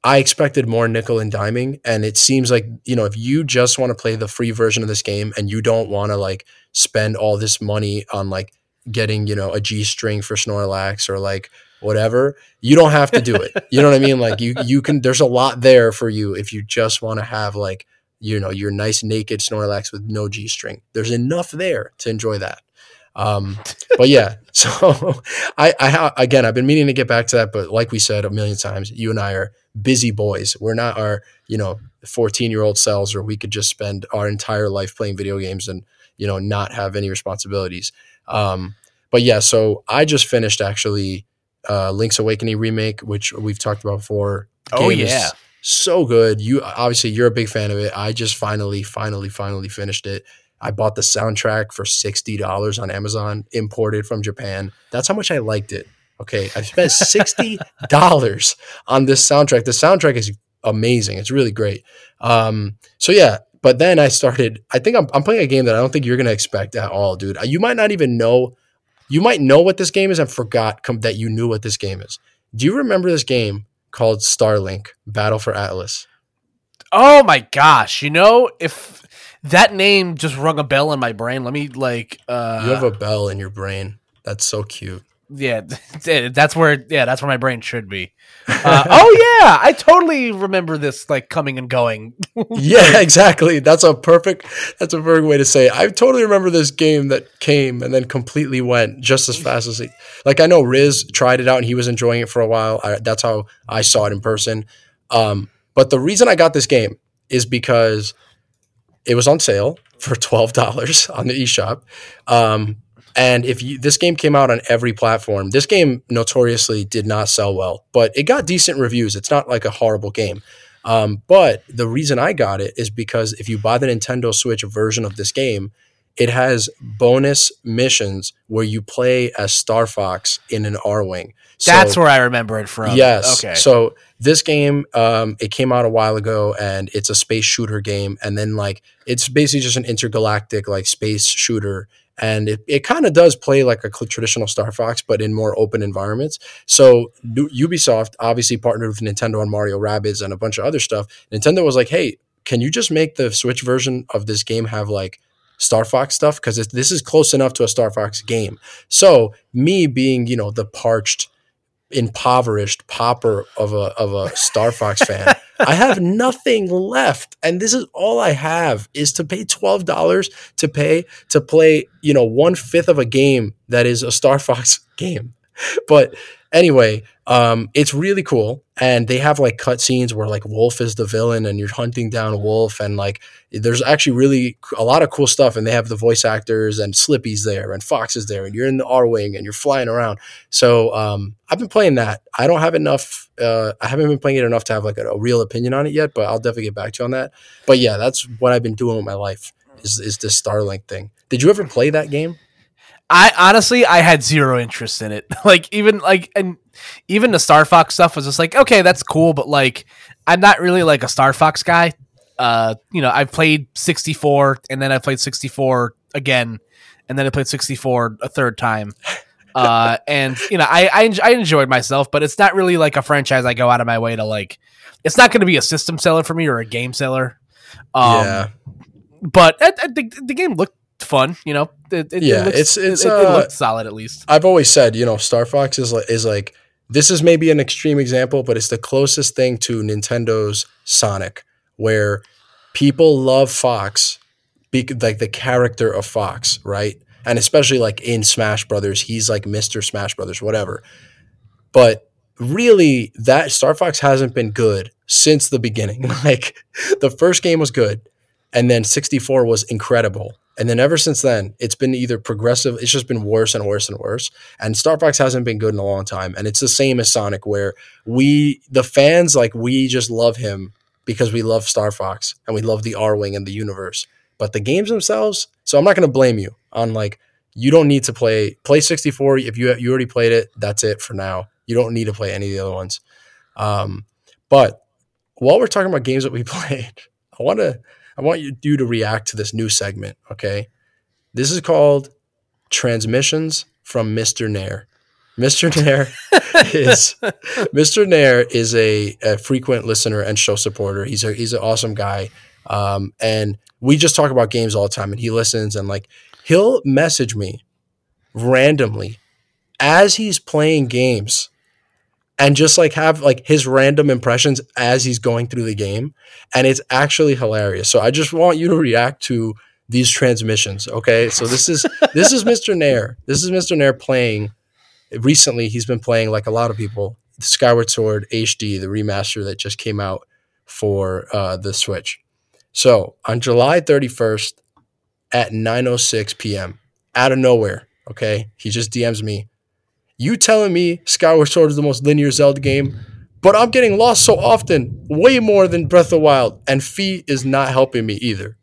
I expected more nickel and diming, and it seems like you know if you just want to play the free version of this game and you don't want to like spend all this money on like getting you know a G string for Snorlax or like whatever, you don't have to do it. you know what I mean? Like you you can. There's a lot there for you if you just want to have like you know your nice naked Snorlax with no G string. There's enough there to enjoy that. Um, but yeah, so I, I again, I've been meaning to get back to that, but like we said a million times, you and I are busy boys. We're not our, you know, 14 year old selves, or we could just spend our entire life playing video games and, you know, not have any responsibilities. Um, but yeah, so I just finished actually uh, Link's Awakening remake, which we've talked about before. Oh, yeah. so good. You obviously you're a big fan of it. I just finally, finally, finally finished it. I bought the soundtrack for sixty dollars on Amazon, imported from Japan. That's how much I liked it. Okay, I spent sixty dollars on this soundtrack. The soundtrack is amazing. It's really great. Um, so yeah, but then I started. I think I'm, I'm playing a game that I don't think you're gonna expect at all, dude. You might not even know. You might know what this game is and forgot com- that you knew what this game is. Do you remember this game called Starlink Battle for Atlas? Oh my gosh! You know, if that name just rung a bell in my brain, let me like. uh You have a bell in your brain. That's so cute. Yeah, that's where. Yeah, that's where my brain should be. Uh, oh yeah, I totally remember this like coming and going. yeah, exactly. That's a perfect. That's a perfect way to say. It. I totally remember this game that came and then completely went just as fast as he. Like I know Riz tried it out and he was enjoying it for a while. I, that's how I saw it in person. Um, but the reason I got this game is because it was on sale for twelve dollars on the eShop. Um, and if you, this game came out on every platform, this game notoriously did not sell well, but it got decent reviews. It's not like a horrible game. Um, but the reason I got it is because if you buy the Nintendo Switch version of this game, it has bonus missions where you play as Star Fox in an Arwing. that's where I remember it from. Yes. Okay. So this game, um, it came out a while ago, and it's a space shooter game, and then like it's basically just an intergalactic like space shooter, and it, it kind of does play like a traditional Star Fox, but in more open environments. So Ubisoft obviously partnered with Nintendo on Mario Rabbids and a bunch of other stuff. Nintendo was like, hey, can you just make the Switch version of this game have like Star Fox stuff because this is close enough to a Star Fox game. So me being you know the parched, impoverished popper of a of a Star Fox fan, I have nothing left, and this is all I have is to pay twelve dollars to pay to play you know one fifth of a game that is a Star Fox game, but. Anyway, um, it's really cool, and they have like cutscenes where like Wolf is the villain, and you're hunting down Wolf, and like there's actually really a lot of cool stuff, and they have the voice actors, and Slippy's there, and Fox is there, and you're in the Arwing, and you're flying around. So um, I've been playing that. I don't have enough. Uh, I haven't been playing it enough to have like a, a real opinion on it yet, but I'll definitely get back to you on that. But yeah, that's what I've been doing with my life is is this Starlink thing. Did you ever play that game? I honestly I had zero interest in it. like even like and even the Star Fox stuff was just like okay that's cool, but like I'm not really like a Star Fox guy. Uh, you know I've played 64 and then I played 64 again, and then I played 64 a third time. Uh, and you know I, I I enjoyed myself, but it's not really like a franchise I go out of my way to like. It's not going to be a system seller for me or a game seller. Um, yeah, but I, I think the game looked fun. You know, it, it, Yeah, it looks, it's- it's, it, it uh, looked solid at least. I've always said, you know, Star Fox is like is like this is maybe an extreme example, but it's the closest thing to Nintendo's Sonic, where people love Fox, be, like the character of Fox, right? And especially like in Smash Brothers, he's like Mister Smash Brothers, whatever. But really, that Star Fox hasn't been good since the beginning. Like the first game was good, and then 64 was incredible. And then ever since then, it's been either progressive, it's just been worse and worse and worse. And Star Fox hasn't been good in a long time. And it's the same as Sonic, where we, the fans, like we just love him because we love Star Fox and we love the Arwing and the universe. But the games themselves, so I'm not going to blame you on like, you don't need to play, play 64. If you, you already played it, that's it for now. You don't need to play any of the other ones. Um, but while we're talking about games that we played, I want to, I want you, you to react to this new segment, okay? This is called Transmissions from Mr. Nair. Mr. Nair is Mr. Nair is a, a frequent listener and show supporter. He's a he's an awesome guy. Um, and we just talk about games all the time and he listens and like he'll message me randomly as he's playing games and just like have like his random impressions as he's going through the game and it's actually hilarious. So i just want you to react to these transmissions okay? So this is this is mr nair. This is mr nair playing recently he's been playing like a lot of people skyward sword hd the remaster that just came out for uh, the switch. So on july 31st at 9.06 p.m out of nowhere okay? He just dms me you telling me Skyward Sword is the most linear Zelda game, but I'm getting lost so often, way more than Breath of the Wild, and Fi is not helping me either.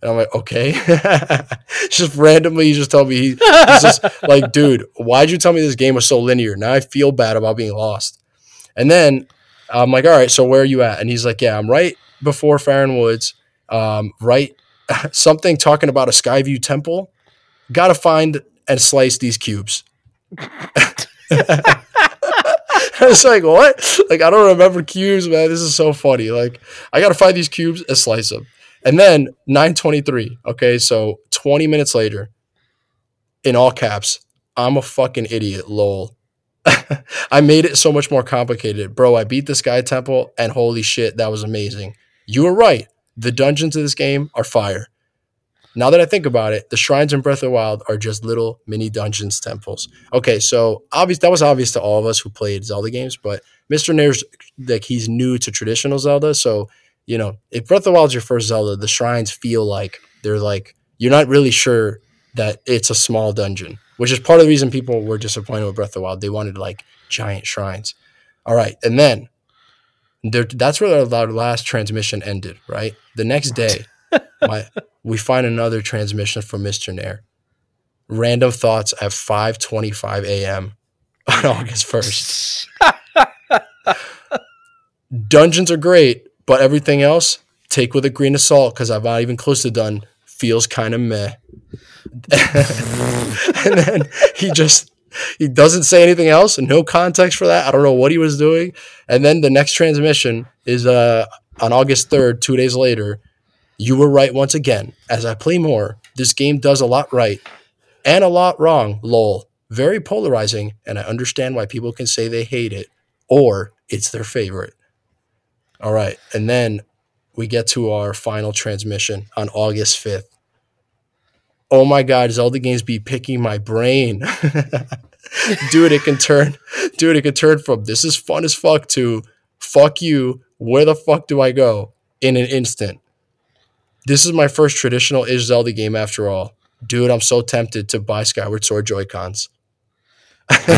And I'm like, okay. just randomly, he just told me, he, he's just like, dude, why'd you tell me this game was so linear? Now I feel bad about being lost. And then I'm like, all right, so where are you at? And he's like, yeah, I'm right before Faron Woods, um, right, something talking about a Skyview temple. Got to find and slice these cubes. I was like, what? Like, I don't remember cubes, man. This is so funny. Like, I got to find these cubes and slice them. And then 923. Okay. So 20 minutes later, in all caps, I'm a fucking idiot. Lol. I made it so much more complicated. Bro, I beat the Sky Temple, and holy shit, that was amazing. You were right. The dungeons of this game are fire. Now that I think about it, the shrines in Breath of the Wild are just little mini dungeons, temples. Okay, so obvious that was obvious to all of us who played Zelda games, but Mr. Nair's like he's new to traditional Zelda, so you know if Breath of the Wild's your first Zelda, the shrines feel like they're like you're not really sure that it's a small dungeon, which is part of the reason people were disappointed with Breath of the Wild. They wanted like giant shrines. All right, and then there, that's where our last transmission ended. Right, the next day, my we find another transmission from Mr. Nair. Random thoughts at 5:25 a.m. on August 1st. Dungeons are great, but everything else take with a grain of salt because I'm not even close to done. Feels kind of meh. and then he just he doesn't say anything else, no context for that. I don't know what he was doing. And then the next transmission is uh on August 3rd, two days later. You were right once again. As I play more, this game does a lot right and a lot wrong. Lol. Very polarizing, and I understand why people can say they hate it or it's their favorite. All right. And then we get to our final transmission on August 5th. Oh my God, Zelda games be picking my brain. dude, it can turn, dude, it can turn from this is fun as fuck to fuck you. Where the fuck do I go in an instant? This is my first traditional ish Zelda game after all. Dude, I'm so tempted to buy Skyward Sword Joy Cons.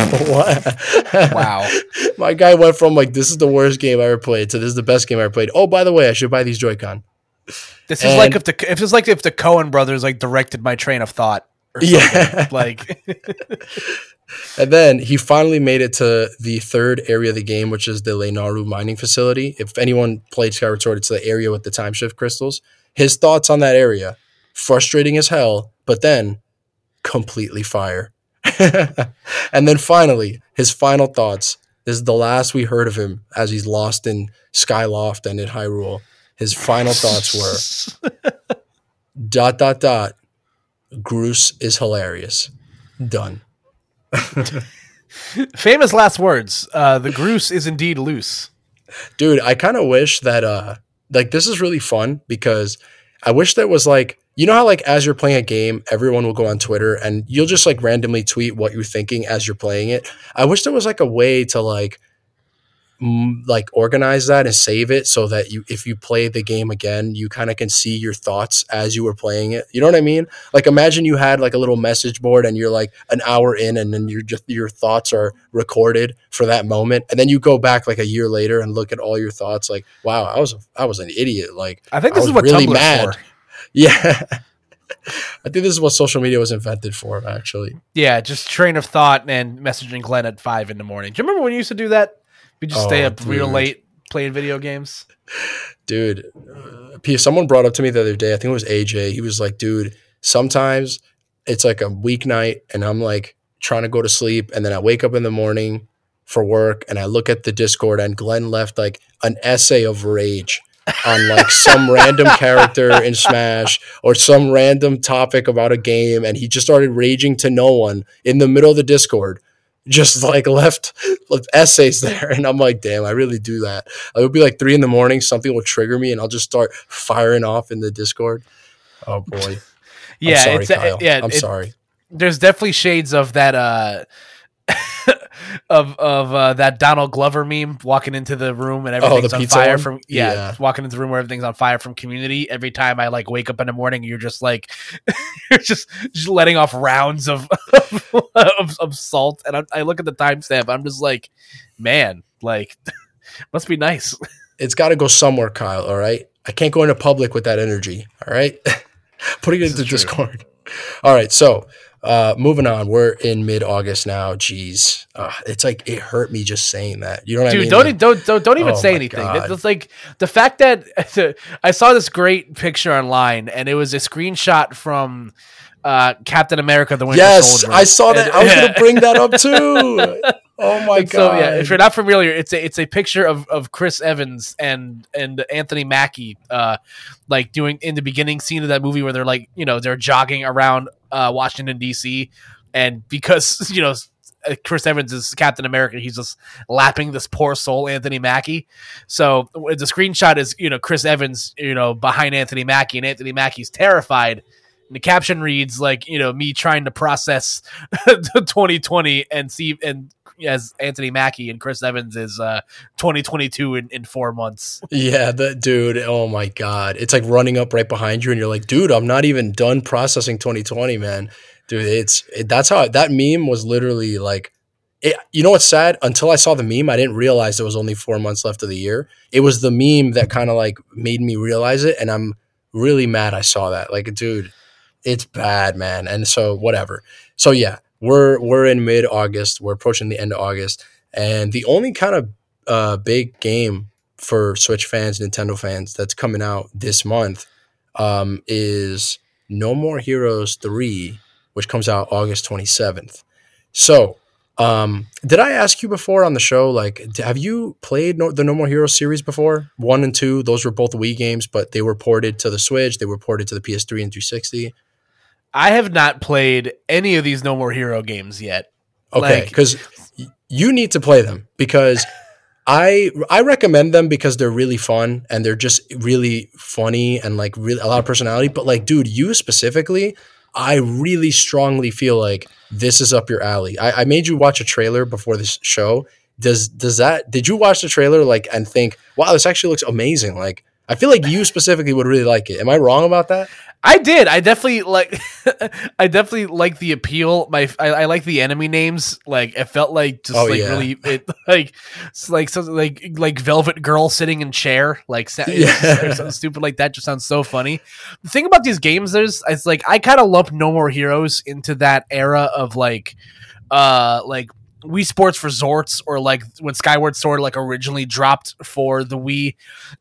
Wow. My guy went from like this is the worst game I ever played to this is the best game I ever played. Oh, by the way, I should buy these Joy-Con. This is like if the if it's like if the Coen brothers like directed my train of thought. Or something. Yeah. Like And then he finally made it to the third area of the game, which is the Lanayru mining facility. If anyone played Skyward Sword, it's the area with the time shift crystals. His thoughts on that area, frustrating as hell, but then completely fire. and then finally, his final thoughts. This is the last we heard of him as he's lost in Skyloft and in Hyrule. His final thoughts were dot dot dot. Groose is hilarious. Done. famous last words. Uh, the Groose is indeed loose. dude i kind of wish that uh like this is really fun because i wish that was like you know how like as you're playing a game everyone will go on twitter and you'll just like randomly tweet what you're thinking as you're playing it? I wish there was like a way to like like organize that and save it so that you if you play the game again you kind of can see your thoughts as you were playing it you know what i mean like imagine you had like a little message board and you're like an hour in and then you're just your thoughts are recorded for that moment and then you go back like a year later and look at all your thoughts like wow i was i was an idiot like I think I this is was what really Tumblr's mad. for. yeah i think this is what social media was invented for actually Yeah, just train of thought and messaging Glenn at five in the morning. Do you remember when you used to do that? We just stay Oh, up real late playing video games. dude uh, someone brought up to me the other day i think it was aj he was like dude sometimes it's like a weeknight and i'm like trying to go to sleep and then i wake up in the morning for work and i look at the discord and glenn left like an essay of rage on like some random character in smash or some random topic about a game and he just started raging to no one in the middle of the discord just like left, left essays there and i'm like damn i really do that it would be like three in the morning something will trigger me and i'll just start firing off in the discord oh boy Yeah, I'm sorry, it's Kyle. yeah. i'm it- sorry There's definitely shades of that. uh Of of uh, that Donald Glover meme walking into the room and Oh, everything's on fire one? from yeah, Yeah. walking into the room where everything's on fire from Community. Every time I like wake up in the morning, you're just like you're just just letting off rounds of of, of salt, and I, I look at the timestamp. I'm just like, man, like must be nice. it's got to go somewhere kyle all right i can't go into public with that energy all right putting it This into discord all right so uh moving on we're in mid-august now jeez uh, it's like it hurt me just saying that you know what i Dude, mean don't, Like, don't don't don't even Oh say anything. God. It's like the fact that I saw this great picture online, and it was a screenshot from uh, Captain America: The Winter yes Soldier. i saw that i was gonna bring that up too oh my And god so yeah, if you're not familiar, it's a it's a picture of, of Chris Evans and and Anthony Mackie, uh, like doing in the beginning scene of that movie where they're like you know they're jogging around uh, Washington D.C. and because you know uh, Chris Evans is Captain America, he's just lapping this poor soul Anthony Mackie. So the screenshot is you know Chris Evans you know behind Anthony Mackie and Anthony Mackie's terrified. And the caption reads like you know me trying to process 2020 and see and as Anthony Mackie and Chris Evans is uh 2022 in, in four months. Yeah, that dude. Oh my god, it's like running up right behind you, and you're like, dude, I'm not even done processing 2020, man. Dude, it's it, that's how that meme was literally like. It, you know what's sad? Until I saw the meme, I didn't realize there was only four months left of the year. It was the meme that kind of like made me realize it, and I'm really mad I saw that. Like, dude, it's bad, man. And so whatever. So yeah, we're we're in mid August. We're approaching the end of August, and the only kind of uh, big game for Switch fans, Nintendo fans that's coming out this month um, is No More Heroes 3, which comes out August 27th. So, um, did I ask you before on the show, like, have you played no- the No More Heroes series before? One and two, those were both Wii games, but they were ported to the Switch, they were ported to the PS3 and 360. I have not played any of these No More Hero games yet. Okay, Like- because you need to play them because I I recommend them because they're really fun and they're just really funny and like really a lot of personality. But like, dude, you specifically, I really strongly feel like this is up your alley. I, I made you watch a trailer before this show. Does does that? Did you watch the trailer like and think, wow, this actually looks amazing? Like, I feel like you specifically would really like it. Am I wrong about that? I did. I definitely like. I definitely like the appeal. My I, I, like the enemy names. Like it felt like just Oh, like yeah. really it like it's like something like like Velvet Girl sitting in chair like Yeah. something stupid like that. Just sounds so funny. The thing about these games is it's like I kind of lump No More Heroes into that era of like uh like Wii Sports Resorts or like when Skyward Sword like originally dropped for the Wii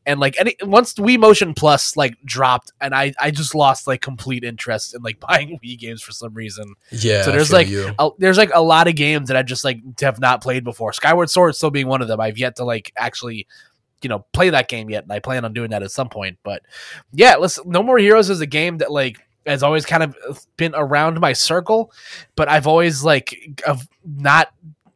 and like any once Wii Motion Plus like dropped and I I just lost like complete interest in like buying Wii games for some reason. Yeah. So there's, like. Uh, there's like a lot of games that I just like have not played before. Skyward Sword still being one of them. I've yet to like actually you know play that game yet and I plan on doing that at some point. But yeah, listen, No More Heroes is a game that like has always kind of been around my circle, but I've always like have not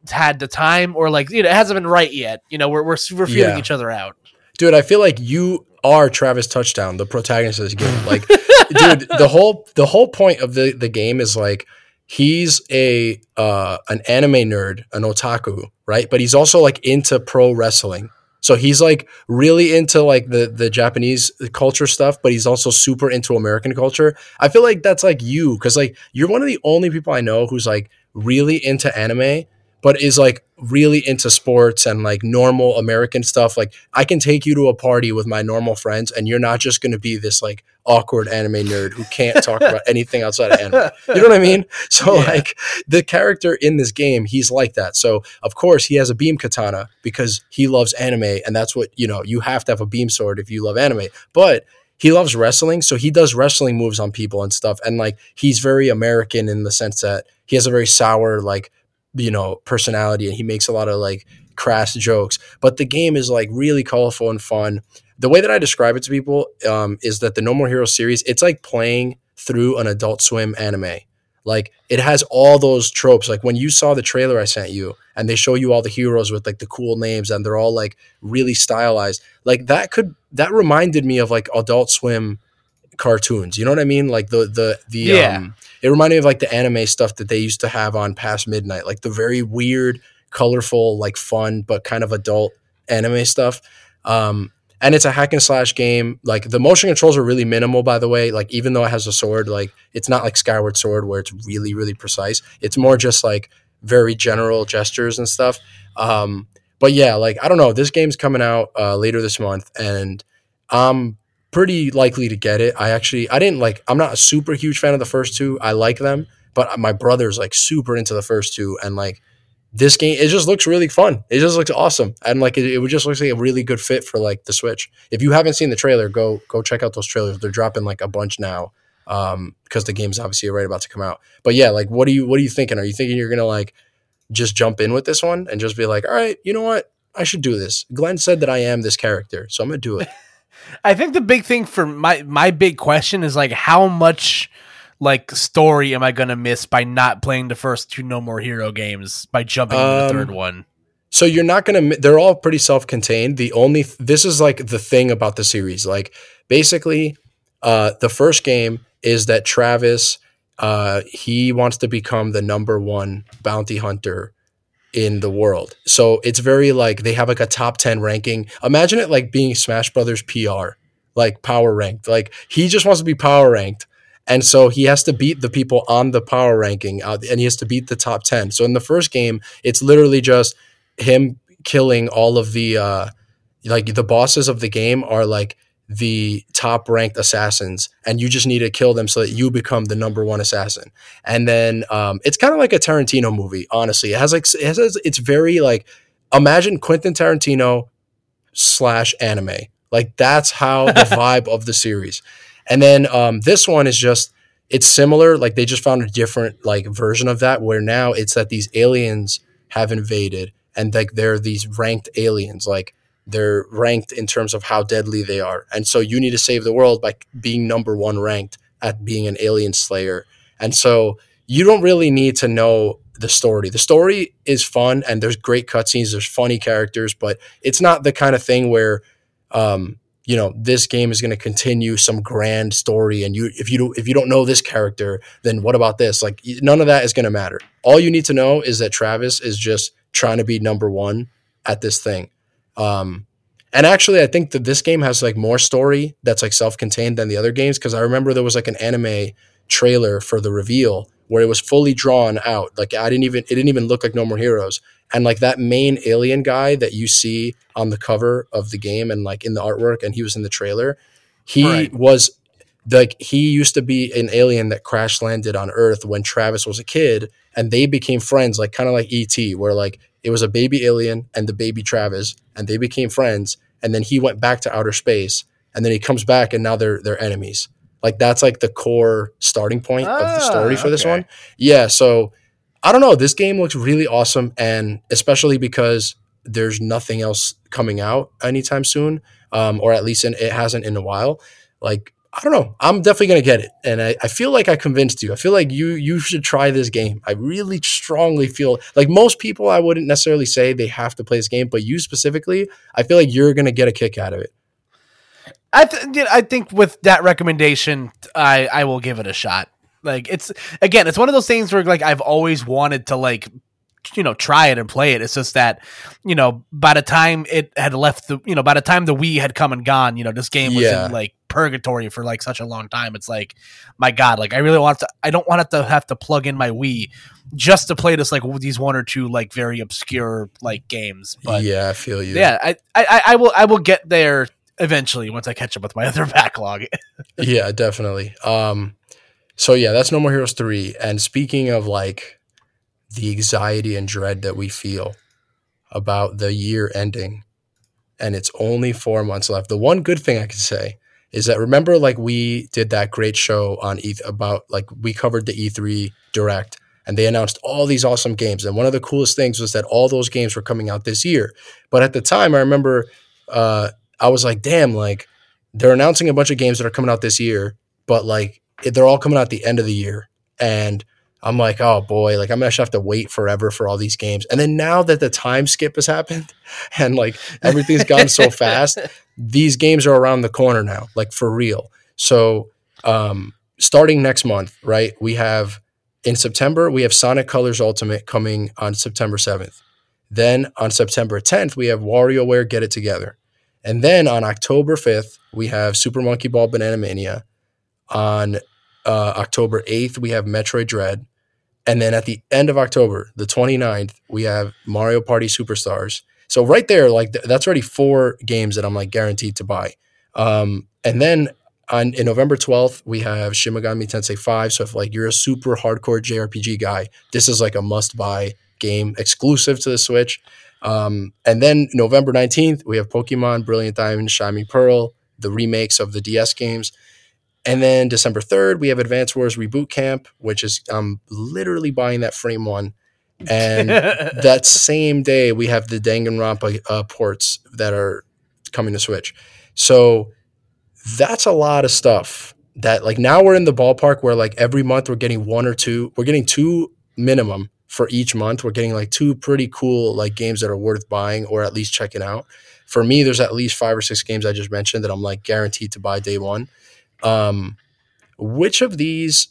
had the time or like you know it hasn't been right yet. You know, we're we're, we're feeling Yeah. each other out. dude i feel like you are travis touchdown the protagonist of this game like dude the whole the whole point of the the game is like he's a uh an anime nerd an otaku right but he's also like into pro wrestling so he's like really into like the the japanese culture stuff but he's also super into american culture i feel like that's like you because like you're one of the only people i know who's like really into anime but is like really into sports and like normal American stuff. Like I can take you to a party with my normal friends and you're not just going to be this like awkward anime nerd who can't talk about anything outside of anime. You know what I mean? So Yeah. like the character in this game, he's like that. So of course he has a beam katana because he loves anime and that's what, you know, you have to have a beam sword if you love anime. But he loves wrestling, so he does wrestling moves on people and stuff. And like he's very American in the sense that he has a very sour like you know personality and he makes a lot of like crass jokes but the game is like really colorful and fun the way that i describe it to people um, is that the no more heroes series it's like playing through an adult swim anime. Like it has all those tropes. Like when you saw the trailer i sent you and they show you all the heroes with like the cool names and they're all like really stylized like that could that reminded me of like adult swim cartoons. You know what i mean? Like the the the Yeah. um it reminded me of like the anime stuff that they used to have on past midnight like the very weird colorful like fun but kind of adult anime stuff. Um and it's a hack and slash game. Like the motion controls are really minimal by the way. Like even though it has a sword like it's not like skyward sword where it's really really precise. It's more just like very general gestures and stuff. Um but yeah like i don't know. This game's coming out uh later this month and i'm pretty likely to get it. I actually i didn't like i'm not a super huge fan of the first two. I like them but my brother's like super into the first two and like this game it just looks really fun. It just looks awesome. And like it, it would just looks like a really good fit for like the switch. If you haven't seen the trailer go go check out those trailers. They're dropping like a bunch now um because the game's obviously right about to come out. But yeah like what are you what are you thinking? Are you thinking you're gonna like just jump in with this one and just be like all right you know what? I should do this. Glenn said that i am this character so i'm gonna do it. I think the big thing for my my big question is like how much like story am I gonna miss by not playing the first two No More Hero games by jumping into the Um, third one? So you're not gonna. They're all pretty self-contained. The only this is like the thing about the series. Like basically, uh, the first game is that Travis, uh, he wants to become the number one bounty hunter in the world. So it's very like they have like a top ten ranking. Imagine it like being Smash Brothers PR, like power ranked. Like he just wants to be power ranked. And so he has to beat the people on the power ranking, uh, and he has to beat the top ten. So in the first game, it's literally just him killing all of the uh like the bosses of the game are like the top ranked assassins and you just need to kill them so that you become the number one assassin. And then um it's kind of like a tarantino movie honestly. It has like it has it's very like imagine quentin tarantino slash anime. Like that's how the vibe of the series and then um this one is just it's similar like they just found a different like version of that where now it's that these aliens have invaded and like they're these ranked aliens like they're ranked in terms of how deadly they are. And so you need to save the world by being number one ranked at being an alien slayer. And so you don't really need to know the story. The story is fun and there's great cutscenes there's funny characters but it's not the kind of thing where um you know this game is going to continue some grand story and you if you do, if you don't know this character then what about this? Like none of that is going to matter. All you need to know is that travis is just trying to be number one at this thing. Um and actually i think that this game has like more story that's like self-contained than the other games because i remember there was like an anime trailer for the reveal where it was fully drawn out. Like i didn't even it didn't even look like no more heroes. And like that main alien guy that you see on the cover of the game and like in the artwork and he was in the trailer he Right. was like he used to be an alien that crash landed on earth when travis was a kid and they became friends like kind of like et where like it was a baby alien and the baby travis and they became friends and then he went back to outer space and then he comes back and now they're they're enemies like that's like the core starting point of the story Ah, for this okay. one yeah so I don't know. This game looks really awesome, and especially because there's nothing else coming out anytime soon, um, or at least in, it hasn't in a while. Like I don't know. I'm definitely gonna get it, and I, I feel like I convinced you. I feel like you you should try this game. I really strongly feel like most people I wouldn't necessarily say they have to play this game, but you specifically, I feel like you're gonna get a kick out of it. I th- I think with that recommendation, I I will give it a shot. Like it's again, it's one of those things where like I've always wanted to like you know try it and play it. It's just that you know by the time it had left the you know by the time the Wii had come and gone, you know this game was Yeah. in like purgatory for like such a long time. It's like my God, like I really want to. I don't want to have to plug in my Wii just to play this like these one or two like very obscure like games. But yeah, I feel you. yeah, I, I I will I will get there eventually once I catch up with my other backlog. yeah, definitely. Um, so yeah, that's No More Heroes three. And speaking of like the anxiety and dread that we feel about the year ending, and it's only four months left. The one good thing I can say is that remember, like we did that great show on E about like we covered the E three direct. And they announced all these awesome games. And one of the coolest things was that all those games were coming out this year. But at the time, I remember uh, I was like, damn, like they're announcing a bunch of games that are coming out this year, but like it- they're all coming out the end of the year. And I'm like, oh boy, like I'm gonna have to wait forever for all these games. And then now that the time skip has happened and like everything's gone so fast, these games are around the corner now, like for real. So um starting next month, right? We have in September, we have Sonic Colors Ultimate coming on September 7th. Then on September 10th, we have WarioWare Get It Together. And then on October 5th, we have Super Monkey Ball Banana Mania. On uh, October 8th, we have Metroid Dread. And then at the end of October, the 29th, we have Mario Party Superstars. So right there, like th- that's already four games that I'm like guaranteed to buy. Um, and then on in November 12th, we have Shin Megami Tensei 5. So if like you're a super hardcore JRPG guy, this is like a must buy game exclusive to the Switch. Um, and then November 19th, we have Pokemon Brilliant Diamond, Shining Pearl, the remakes of the DS games. And then December 3rd, we have Advance Wars Reboot Camp, which is I'm literally buying that frame one. And that same day, we have the Danganronpa uh, ports that are coming to Switch. So that's a lot of stuff that like now we're in the ballpark where like every month we're getting one or two, we're getting two minimum for each month. We're getting like two pretty cool like games that are worth buying or at least checking out. For me, there's at least five or six games I just mentioned that I'm like guaranteed to buy day one. Um, which of these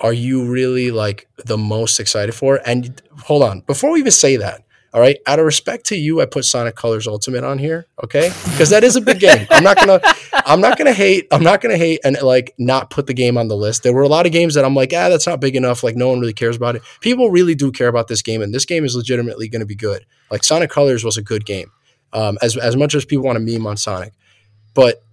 are you really like the most excited for? And hold on, before we even say that, all right, out of respect to you, I put Sonic Colors Ultimate on here, okay? Because that is a big game. I'm not gonna, I'm not gonna hate, I'm not gonna hate and like not put the game on the list. There were a lot of games that I'm like, ah, that's not big enough. Like no one really cares about it. People really do care about this game, and this game is legitimately to be good. Like Sonic Colors was a good game, um, as as much as people want to meme on Sonic, but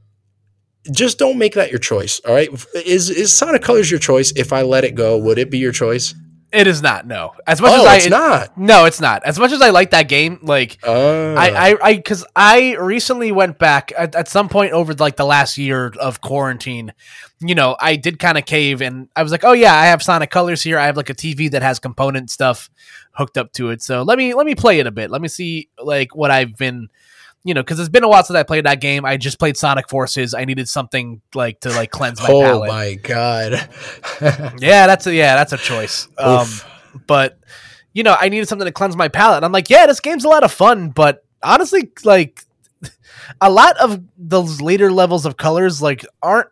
just don't make that your choice. All right, is is Sonic Colors your choice? If I let it go, would it be your choice? It is not. No, as much oh, as I it's not. no, it's not. As much as I like that game, like Oh. I, I, I, because I recently went back at, at some point over like the last year of quarantine. You know, I did kind of cave, and I was like, "Oh yeah, I have Sonic Colors here. I have like a TV that has component stuff hooked up to it. So let me let me play it a bit. Let me see like what I've been, you know, because it's been a while since I played that game. I just played Sonic Forces. I needed something like to like cleanse my oh palate. my god. Yeah, that's a yeah, that's a choice. Um, but you know, I needed something to cleanse my palate. And I'm like, yeah, this game's a lot of fun, but honestly, like a lot of those later levels of colors like aren't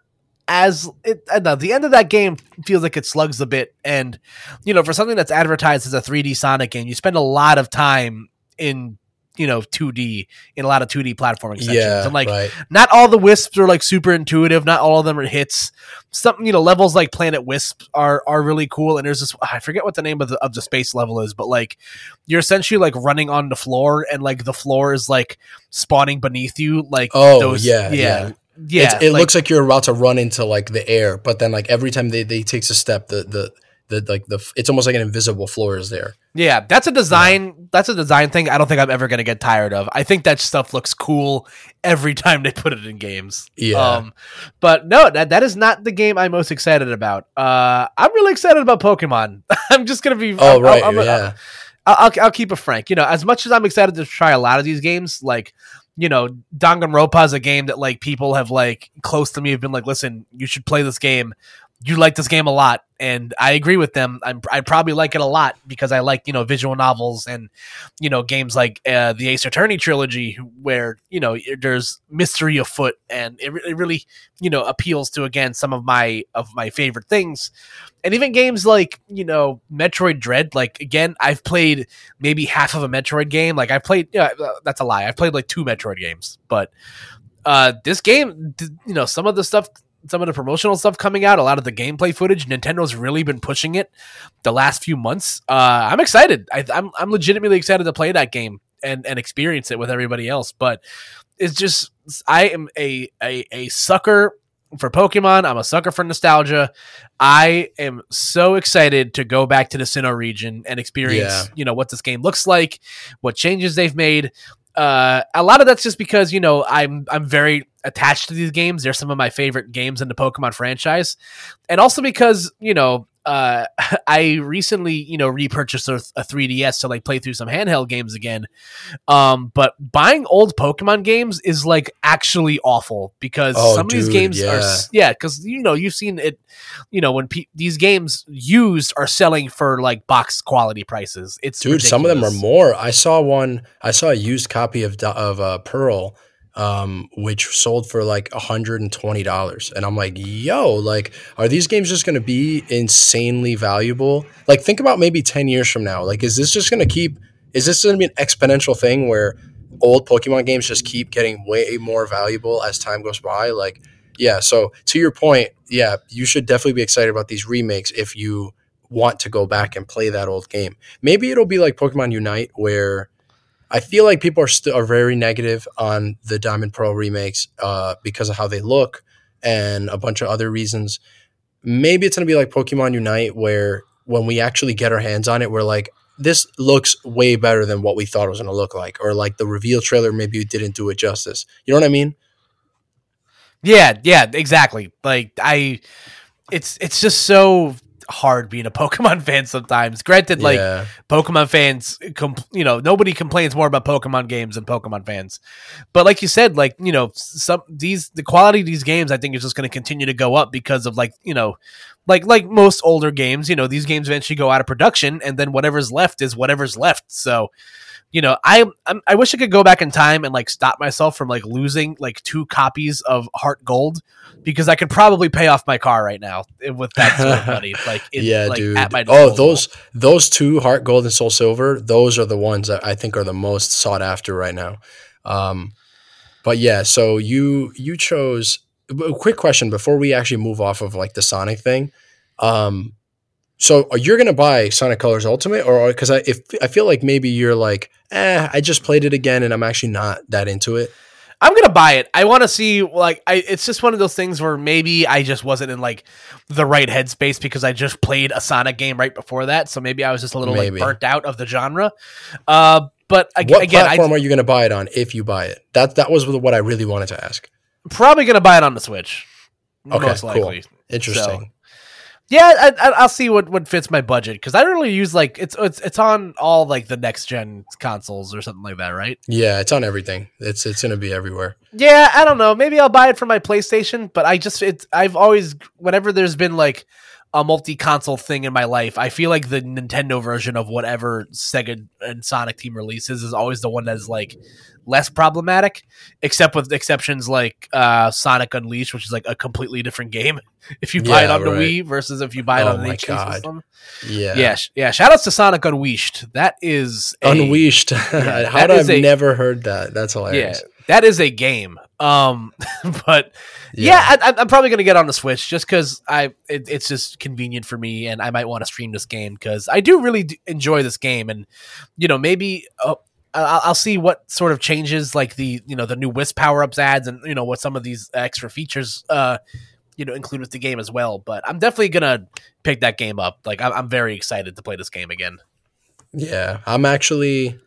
as it I don't know, the end of that game feels like it slugs a bit and you know for something that's advertised as a 3D Sonic game you spend a lot of time in you know 2D in a lot of 2D platforming sections Yeah, and like right. not all the wisps are like super intuitive not all of them are hits some you know levels like planet wisp are are really cool and there's this i forget what the name of the of the space level is but like you're essentially like running on the floor and like the floor is like spawning beneath you like Oh, yeah, yeah yeah. yeah It's- it like- looks like you're about to run into like the air, but then like every time they, they takes a step, the the the like the it's almost like an invisible floor is there. Yeah, that's a design. That's a design thing. I don't think I'm ever gonna get tired of. I think that stuff looks cool every time they put it in games. Yeah. Um, but no, that that is not the game I'm most excited about. Uh, I'm really excited about Pokemon. I'm just gonna be. Oh I'm- right, I'm- I'm- yeah. I'll, I'll, I'll keep it frank. You know, as much as I'm excited to try a lot of these games, like you know, Danganronpa is a game that like people have like close to me have been like, listen, you should play this game. You like this game a lot, and I agree with them. I'm, I probably like it a lot because I like you know visual novels and you know games like uh, the Ace Attorney trilogy, where you know there's mystery afoot, and it, it really you know appeals to again some of my of my favorite things. And even games like you know metroid dread like again i've played maybe half of a metroid game. Like i played uh, that's a lie. I've played like two metroid games but uh this game you know some of the stuff some of the promotional stuff coming out a lot of the gameplay footage nintendo's really been pushing it the last few months uh i'm excited I, i'm i'm legitimately excited to play that game and and experience it with everybody else but it's just i am a a, a sucker for Pokemon. I'm a sucker for nostalgia. I am so excited to go back to the Sinnoh region and experience, Yeah. you know, what this game looks like, what changes they've made. Uh, a lot of that's just because you know I'm I'm very attached to these games. They're some of my favorite games in the Pokemon franchise, and also because you know uh, I recently you know repurchased a, a 3DS to like play through some handheld games again. Um, but buying old Pokemon games is like actually awful because Oh, some of these games are yeah. s- yeah because you know you've seen it you know when pe- these games used are selling for like box quality prices it's Dude, some of them are more. I saw one. I saw a used copy of of uh, Pearl, um, which sold for like hundred and I'm like, yo, like, are these games just going to be insanely valuable? Like, think about maybe ten years from now. Like, is this just going to keep? Is this going to be an exponential thing where old Pokemon games just keep getting way more valuable as time goes by? Like, yeah. So to your point, yeah, you should definitely be excited about these remakes if you want to go back and play that old game. Maybe it'll be like Pokemon Unite, where I feel like people are still are very negative on the Diamond Pearl remakes uh, because of how they look and a bunch of other reasons. Maybe it's gonna be like Pokemon Unite, where when we actually get our hands on it, we're like, this looks way better than what we thought it was gonna look like, or like the reveal trailer maybe didn't do it justice. You know what I mean? Yeah, yeah, exactly. Like I it's it's just so hard being a Pokemon fan sometimes. Granted, like yeah, Pokemon fans, compl- you know, nobody complains more about Pokemon games than Pokemon fans. But like you said, like you know, some these the quality of these games, I think, is just going to continue to go up because of like you know, like like most older games, you know, these games eventually go out of production, and then whatever's left is whatever's left. So. You know, I I'm, I wish I could go back in time and like stop myself from like losing like two copies of Heart Gold because I could probably pay off my car right now with that sort of money. Like, in, yeah, like, dude. At my oh, those those two Heart Gold and Soul Silver, those are the ones that I think are the most sought after right now. Um, but yeah, so you you chose. A quick question before we actually move off of like the Sonic thing. Um, so you're gonna buy Sonic Colors Ultimate, or because I if I feel like maybe you're like, eh, I just played it again and I'm actually not that into it. I'm gonna buy it. I want to see like I. It's just one of those things where maybe I just wasn't in like the right headspace because I just played a Sonic game right before that, so maybe I was just a little Maybe. like burnt out of the genre. Uh, but What again, platform are you gonna buy it on if you buy it? That that was what I really wanted to ask. probably gonna buy it on the Switch. Okay, most cool. likely. Interesting. Yeah, I, I, I'll see what, what fits my budget because I don't really use like it's it's it's on all like the next gen consoles or something like that, right? Yeah, it's on everything. It's it's gonna be everywhere. Yeah, I don't know. Maybe I'll buy it for my PlayStation, but I just it's I've always whenever there's been like a multi-console thing in my life, I feel like the Nintendo version of whatever Sega and Sonic Team releases is always the one that's like less problematic, except with exceptions like uh, Sonic Unleashed, which is like a completely different game if you buy it Yeah, on the. Wii versus if you buy it Oh on the HD system. Yeah. Yeah, sh- yeah. Shout outs to Sonic Unleashed. That is a, Unleashed. that How is I've a- never heard that? That's all I. Yeah, hilarious. that is a game. Um, but yeah, I, I- I'm probably gonna get on the Switch just because I it, it's just convenient for me, and I might want to stream this game because I do really d- enjoy this game, and you know maybe. Uh, I'll, I'll see what sort of changes, like the you know the new Wisp power ups ads, and you know what some of these extra features, uh, you know, include with the game as well. But I'm definitely gonna pick that game up. Like I'm, I'm very excited to play this game again. Yeah, I'm actually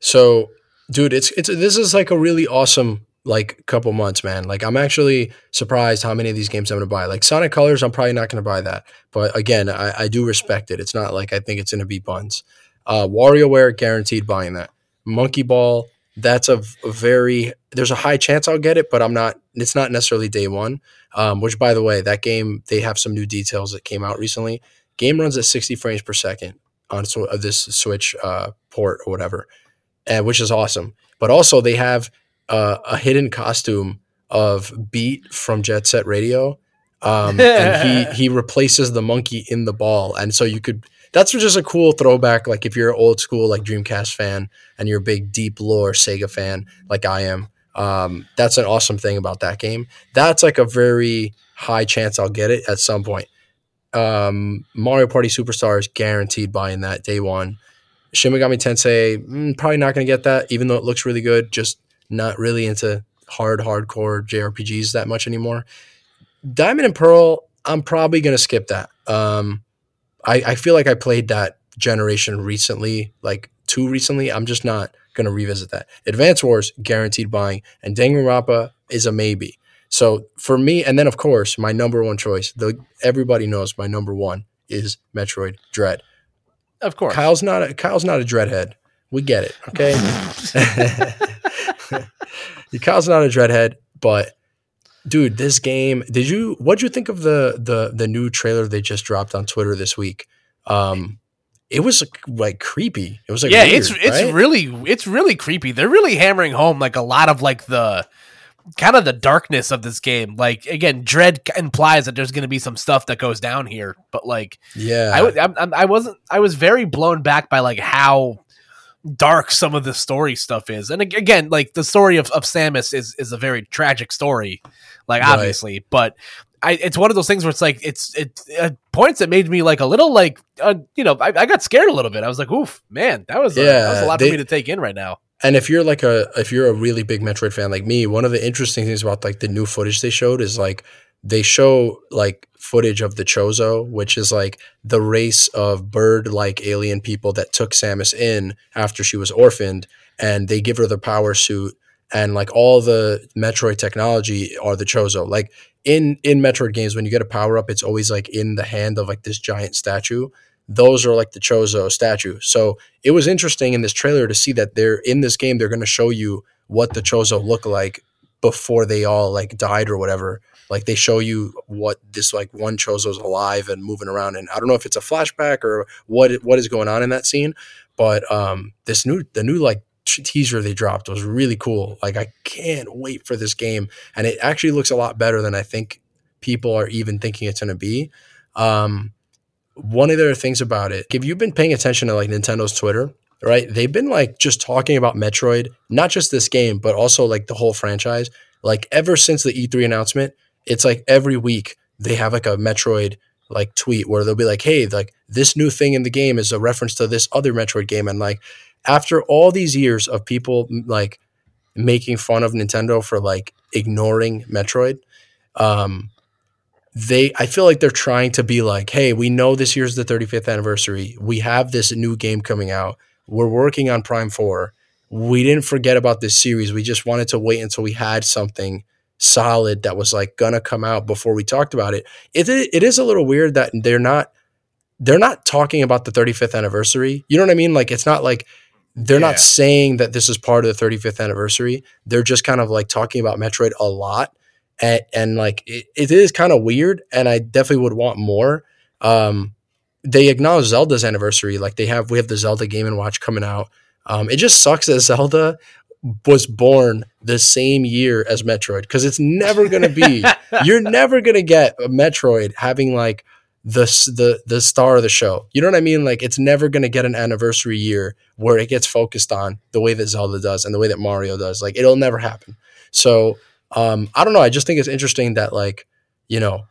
so dude, it's it's this is like a really awesome like a couple months, man. Like I'm actually surprised how many of these games I'm gonna buy. Like Sonic Colors, I'm probably not gonna buy that. But again, I, I do respect it. It's not like I think it's gonna be buns. Uh WarioWare guaranteed buying that. Monkey Ball, that's a very there's a high chance I'll get it, but I'm not it's not necessarily day one. Um, which by the way, that game they have some new details that came out recently. Game runs at 60 frames per second on sw- of this Switch uh, port or whatever, uh, which is awesome. But also they have uh, a hidden costume of Beat from Jet Set Radio, um, and he he replaces the monkey in the ball, and so you could. That's just a cool throwback. Like if you're an old school like Dreamcast fan and you're a big deep lore Sega fan like I am, um, that's an awesome thing about that game. That's like a very high chance I'll get it at some point um, Mario Party Superstars guaranteed buying that day one. Shin Megami Tensei mm, probably not going to get that, even though it looks really good. Just not really into hard hardcore JRPGs that much anymore. Diamond and Pearl, I'm probably going to skip that. Um, I, I feel like I played that generation recently, like too recently. I'm just not going to revisit that. Advance Wars guaranteed buying, and Danganronpa is a maybe. So for me, and then of course my number one choice, the everybody knows my number one is Metroid Dread. of course. Kyle's not a Kyle's not a dreadhead. We get it, okay? Kyle's not a dreadhead, but dude, this game. Did you? What'd you think of the the the new trailer they just dropped on Twitter this week? Um, it was like, like creepy. It was like yeah, weird, it's it's right? really it's really creepy. They're really hammering home like a lot of like the kind of the darkness of this game. Like again, dread implies that there's going to be some stuff that goes down here, but like yeah. I I'm- I wasn't I was very blown back by like how dark some of the story stuff is. And again, like the story of, of Samus is is a very tragic story, like Right. obviously, but I, it's one of those things where it's like it's it at points that made me like a little like uh, you know I, I got scared a little bit. I was like, oof, man, that was a, that was a lot they- for me to take in right now. And if you're like a if you're a really big Metroid fan like me, one of the interesting things about like the new footage they showed is like they show like footage of the Chozo, which is like the race of bird like alien people that took Samus in after she was orphaned, and they give her the power suit and like all the Metroid technology are the Chozo. Like in in Metroid games, when you get a power up, it's always like in the hand of like this giant statue. Those are like the Chozo statue. So it was interesting in this trailer to see that they're in this game. They're going to show you what the Chozo look like before they all like died or whatever. Like they show you what this like one Chozo's alive and moving around, and I don't know if it's a flashback or what what is going on in that scene. But um, this new the new like teaser they dropped was really cool. Like I can't wait for this game, and it actually looks a lot better than I think people are even thinking it's going to be. Um, one of the things about it, if you've been paying attention to like Nintendo's Twitter, right? They've been like just talking about Metroid, not just this game, but also like the whole franchise. Like ever since the E3 announcement, it's like every week they have like a Metroid like tweet where they'll be like, "Hey, like this new thing in the game is a reference to this other Metroid game," and like after all these years of people like making fun of Nintendo for like ignoring Metroid, um, they I feel like they're trying to be like, hey, we know this year's the 35th anniversary. We have this new game coming out. We're working on Prime 4. We didn't forget about this series. We just wanted to wait until we had something solid that was like gonna come out before we talked about it. It it is a little weird that they're not they're not talking about the 35th anniversary. You know what I mean? Like it's not like they're Yeah. not saying that this is part of the 35th anniversary. They're just kind of like talking about Metroid a lot and, and like it, it is kind of weird and i definitely would want more um, they acknowledge Zelda's anniversary. Like they have, we have the Zelda Game and Watch coming out. Um, it just sucks that Zelda was born the same year as Metroid because it's never going to be. you're never going to get a Metroid having like the the the star of the show. You know what I mean? Like it's never going to get an anniversary year where it gets focused on the way that Zelda does and the way that Mario does. Like it'll never happen. So um, I don't know. I just think it's interesting that like you know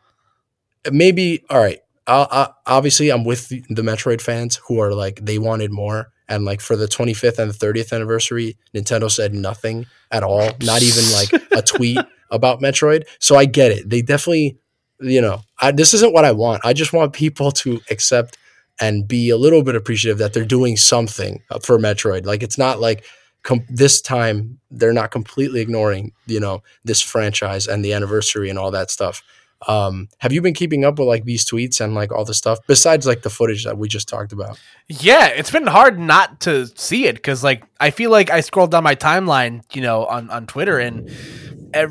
maybe all right. I, I, obviously, I'm with the, the Metroid fans who are like they wanted more, and like for the 25th and the 30th anniversary, Nintendo said nothing at all, not even like a tweet about Metroid. So I get it. They definitely, you know, I, this isn't what I want. I just want people to accept and be a little bit appreciative that they're doing something uh, for Metroid. Like it's not like com- this time they're not completely ignoring, you know, this franchise and the anniversary and all that stuff. Um, have you been keeping up with like these tweets and like all the stuff besides like the footage that we just talked about? Yeah, it's been hard not to see it because like I feel like I scrolled down my timeline, you know, on on Twitter and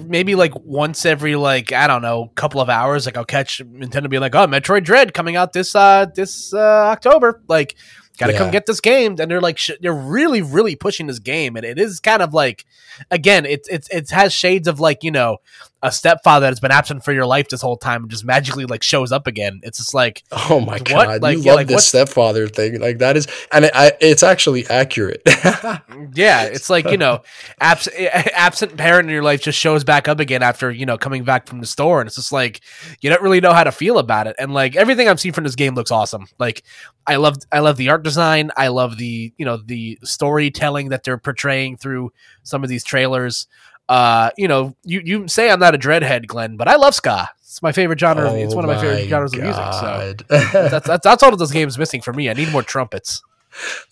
maybe like once every like I don't know couple of hours, like I'll catch Nintendo be like, "Oh, Metroid Dread coming out this uh this uh October." Like gotta yeah. come get this game and they're like sh- they're really really pushing this game and it is kind of like again it's it's it has shades of like you know a stepfather that's been absent for your life this whole time and just magically like shows up again it's just like oh my what? god like, you yeah, love like, this stepfather thing like that is and it, I, it's actually accurate yeah it's like you know abs- absent parent in your life just shows back up again after you know coming back from the store and it's just like you don't really know how to feel about it and like everything i've seen from this game looks awesome like i love i love the art design. I love the you know the storytelling that they're portraying through some of these trailers. Uh, you know, you you say I'm not a dreadhead, Glenn, but I love ska. It's my favorite genre. Oh it's one of my, my favorite genres God. of music. So that's, that's that's all of those games missing for me. I need more trumpets.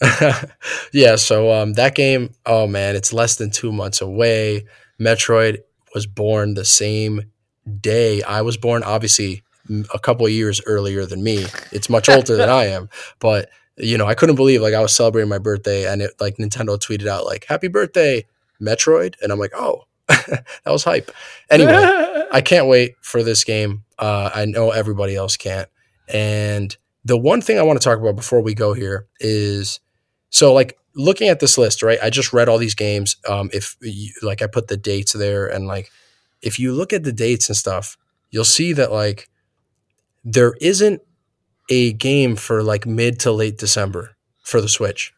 yeah, so um, that game, oh man, it's less than two months away. Metroid was born the same day I was born. Obviously, a couple years earlier than me. It's much older than I am, but you know, I couldn't believe like I was celebrating my birthday and it like Nintendo tweeted out like "Happy birthday, Metroid," and I'm like, oh, that was hype. Anyway, I can't wait for this game. Uh, I know everybody else can't. And the one thing I want to talk about before we go here is so like looking at this list, right? I just read all these games. Um, if you, like I put the dates there and like if you look at the dates and stuff, you'll see that like there isn't a game for like mid to late December for the Switch.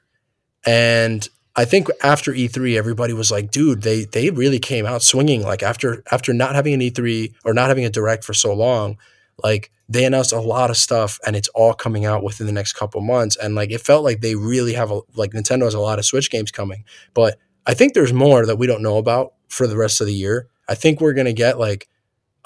And I think after E3, everybody was like, dude, they they really came out swinging. Like after after not having an E3 or not having a direct for so long, like they announced a lot of stuff and it's all coming out within the next couple months. And like it felt like they really have a like Nintendo has a lot of Switch games coming. But I think there's more that we don't know about for the rest of the year. I think we're gonna get like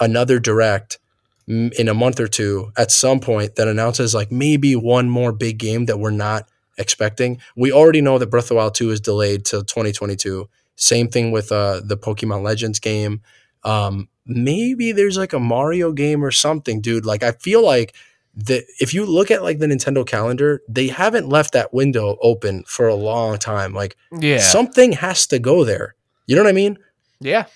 another direct in a month or two at some point that announces like maybe one more big game that we're not expecting. We already know that Breath of the Wild 2 is delayed till 2022. Same thing with uh, the Pokemon Legends game. Um, maybe there's like a Mario game or something, dude. Like I feel like that if you look at like the Nintendo calendar, they haven't left that window open for a long time. Like yeah. something has to go there. You know what I mean? Yeah.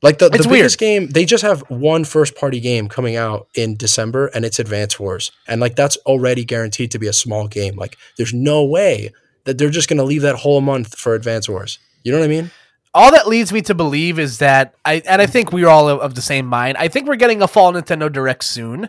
Like the, the biggest game, they just have one first party game coming out in December and it's Advance Wars. And like that's already guaranteed to be a small game. Like there's no way that they're just going to leave that whole month for Advance Wars. You know what I mean? All that leads me to believe is that I and I think we're all of the same mind. I think we're getting a fall Nintendo Direct soon.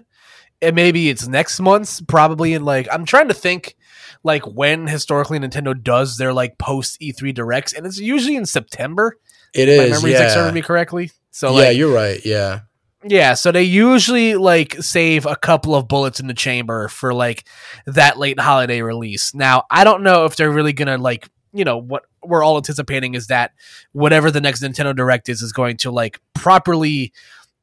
And maybe it's next month, probably in like I'm trying to think like when historically Nintendo does their like post E3 directs, and it's usually in September. It is. My memory's yeah. like serving me correctly. So yeah, like, you're right. Yeah. Yeah, so they usually like save a couple of bullets in the chamber for like that late holiday release. Now, I don't know if they're really gonna like, you know, what we're all anticipating is that whatever the next Nintendo Direct is is going to like properly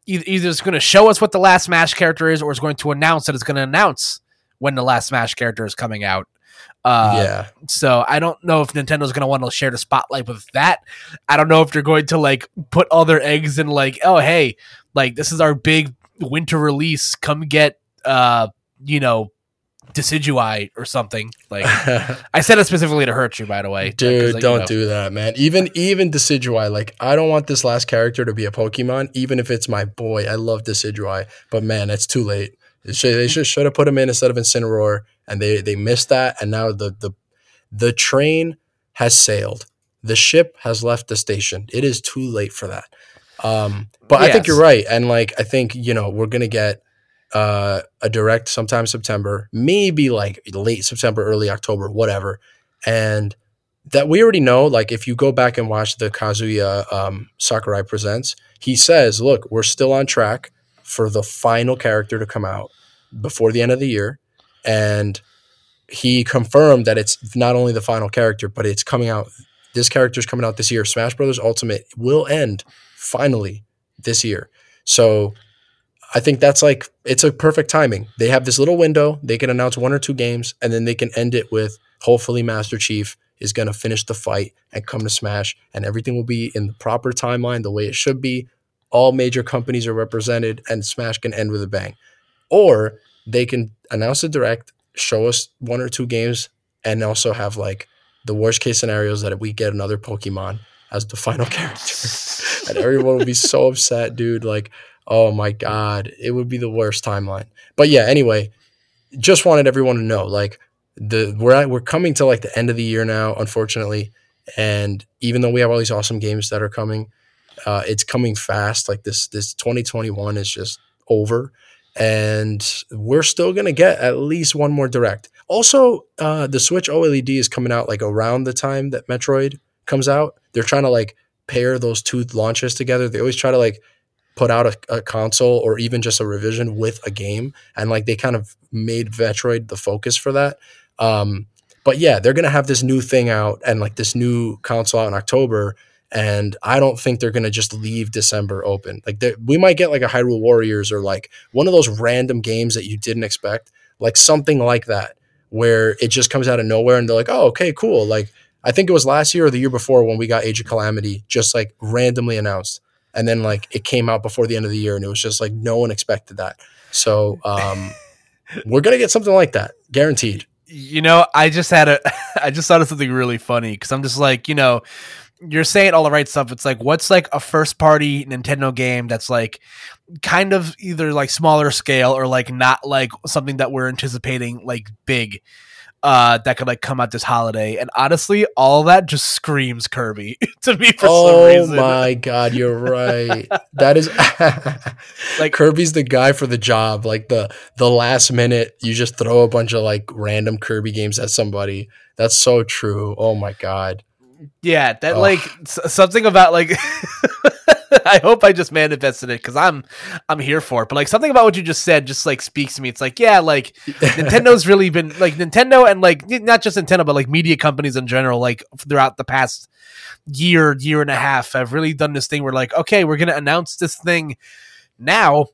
either it's going to show us what the last Smash character is, or it's going to announce that it's going to announce when the last Smash character is coming out. Uh, yeah. So I don't know if Nintendo's going to want to share the spotlight with that. I don't know if they're going to like put all their eggs in like, oh hey, like this is our big winter release. Come get, uh, you know, Decidueye or something. Like I said it specifically to hurt you, by the way. Dude, like, don't you know. do that, man. Even even Decidueye, like I don't want this last character to be a Pokemon, even if it's my boy. I love Decidueye, but man, it's too late. They should, they should should have put him in instead of Incineroar, and they they missed that. And now the the the train has sailed. The ship has left the station. It is too late for that. Um, but I think you're right, and like I think you know we're gonna get uh, a direct sometime September, maybe like late September, early October, whatever, and that we already know. Like if you go back and watch the Kazuya um, Sakurai presents, he says, "Look, we're still on track for the final character to come out before the end of the year," and he confirmed that it's not only the final character, but it's coming out. This character is coming out this year. Smash Brothers Ultimate will end finally this year. So I think that's like it's a perfect timing. They have this little window. They can announce one or two games, and then they can end it with hopefully Master Chief is going to finish the fight and come to Smash, and everything will be in the proper timeline, the way it should be. All major companies are represented, and Smash can end with a bang. Or they can announce a direct, show us one or two games, and also have like the worst case scenarios that we get another Pokemon as the final character and everyone would be so upset, dude. Like, oh my god, it would be the worst timeline. But yeah, anyway, just wanted everyone to know, like, the we're at, we're coming to like the end of the year now, unfortunately, and even though we have all these awesome games that are coming, uh, it's coming fast. Like this this 2021 is just over. And we're still gonna get at least one more direct. Also, uh, the Switch OLED is coming out like around the time that Metroid comes out. They're trying to like pair those two launches together. They always try to like put out a, a console or even just a revision with a game, and like they kind of made Metroid the focus for that. Um, but yeah, they're gonna have this new thing out and like this new console out in October, and I don't think they're gonna just leave December open. Like we might get like a Hyrule Warriors or like one of those random games that you didn't expect, like something like that, where it just comes out of nowhere and they're like, oh, okay, cool, like. I think it was last year or the year before when we got Age of Calamity just like randomly announced. And then like it came out before the end of the year and it was just like no one expected that. So um we're gonna get something like that. Guaranteed. you know, I just had a, I just thought of something really funny because I'm just like, you know, you're saying all the right stuff. It's like, what's like a first party Nintendo game that's like kind of either like smaller scale or like not like something that we're anticipating like big uh that could like come out this holiday and honestly all that just screams kirby to me for some reason. oh my god, you're right. that is like Kirby's the guy for the job. Like the the last minute you just throw a bunch of like random Kirby games at somebody. That's so true. Oh my god. Yeah that Ugh. like something about like I hope I just manifested it because I'm I'm here for it. But like something about what you just said just like speaks to me. It's like yeah, like Nintendo's really been like Nintendo and like not just Nintendo, but like media companies in general, like throughout the past year, year and a half, have really done this thing where like, okay, we're gonna announce this thing now,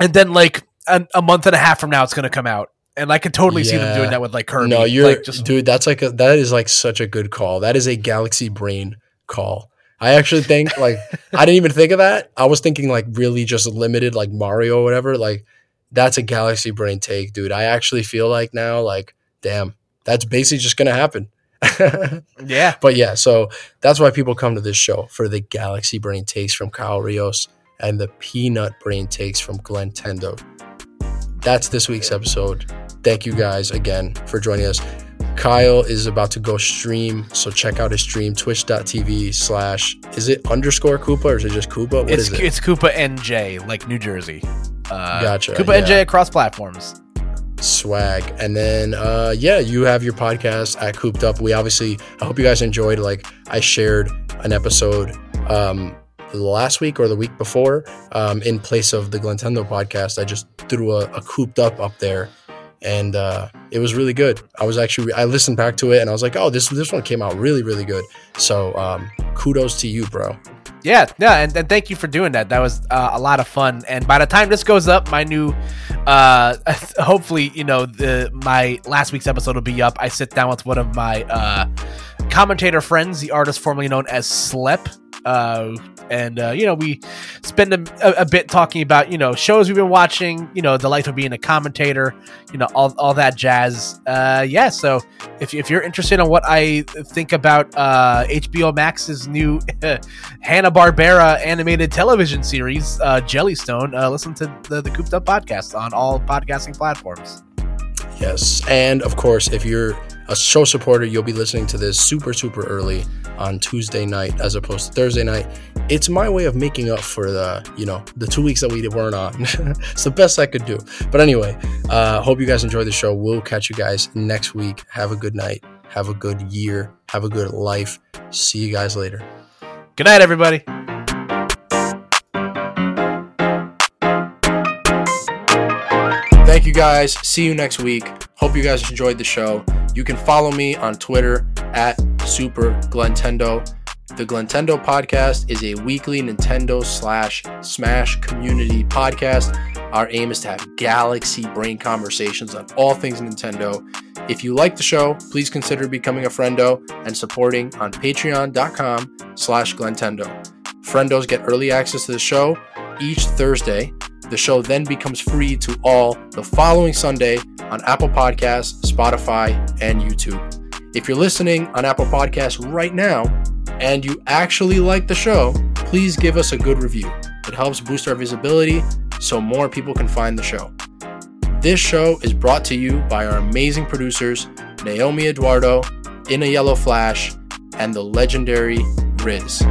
and then like a, a month and a half from now, it's gonna come out, and I could totally see them doing that with like Kirby. No, you're like, just dude. That's like a, that is like such a good call. That is a Galaxy Brain call. I actually think like I didn't even think of that. I was thinking like really just limited like Mario or whatever. Like that's a Galaxy Brain take, dude. I actually feel like now like damn, that's basically just gonna happen. yeah, but yeah, so that's why people come to this show for the Galaxy Brain takes from Kyle Rios and the Peanut Brain takes from Glintendo. That's this week's episode. Thank you guys again for joining us. Kyle is about to go stream, so check out his stream, twitch.tv slash, is it underscore Koopa or is it just Koopa? What it's is it? it's Koopa NJ, like New Jersey. Uh, Gotcha, Koopa yeah. NJ across platforms. swag and then uh yeah you have your podcast at cooped up we obviously i hope you guys enjoyed like i shared an episode um last week or the week before um in place of the glintendo podcast i just threw a, a cooped up up there and uh it was really good i was actually i listened back to it and i was like oh this this one came out really really good so um kudos to you bro Yeah, yeah, and, and thank you for doing that. That was uh, a lot of fun. And by the time this goes up, my new, uh, hopefully, you know, the my last week's episode will be up. I sit down with one of my uh, commentator friends, the artist formerly known as Slep. Uh, and uh, you know we spend a, a, bit talking about you know shows we've been watching you know the life of being a commentator you know all, all that jazz. Uh, yeah so if, if you're interested in what i think about uh, hbo max's new hanna-barbera animated television series uh, jellystone uh, listen to the, the cooped up podcast on all podcasting platforms. Yes and of course if you're a show supporter, you'll be listening to this super, super early on Tuesday night as opposed to Thursday night. It's my way of making up for the, you know, the two weeks that we weren't on. it's the best I could do. But anyway, uh, hope you guys enjoy the show. We'll catch you guys next week. Have a good night. Have a good year. Have a good life. See you guys later. Good night, everybody. Thank you guys. See you next week. Hope you guys enjoyed the show. You can follow me on Twitter at Super Glintendo. The Glintendo podcast is a weekly Nintendo slash Smash community podcast. Our aim is to have galaxy brain conversations on all things Nintendo. If you like the show, please consider becoming a friendo and supporting on patreon.com slash Glintendo. Friendos get early access to the show each Thursday the show then becomes free to all the following Sunday on Apple Podcasts, Spotify, and YouTube. If you're listening on Apple Podcasts right now and you actually like the show, please give us a good review. It helps boost our visibility so more people can find the show. This show is brought to you by our amazing producers, Naomi Eduardo, In a Yellow Flash, and the legendary Riz.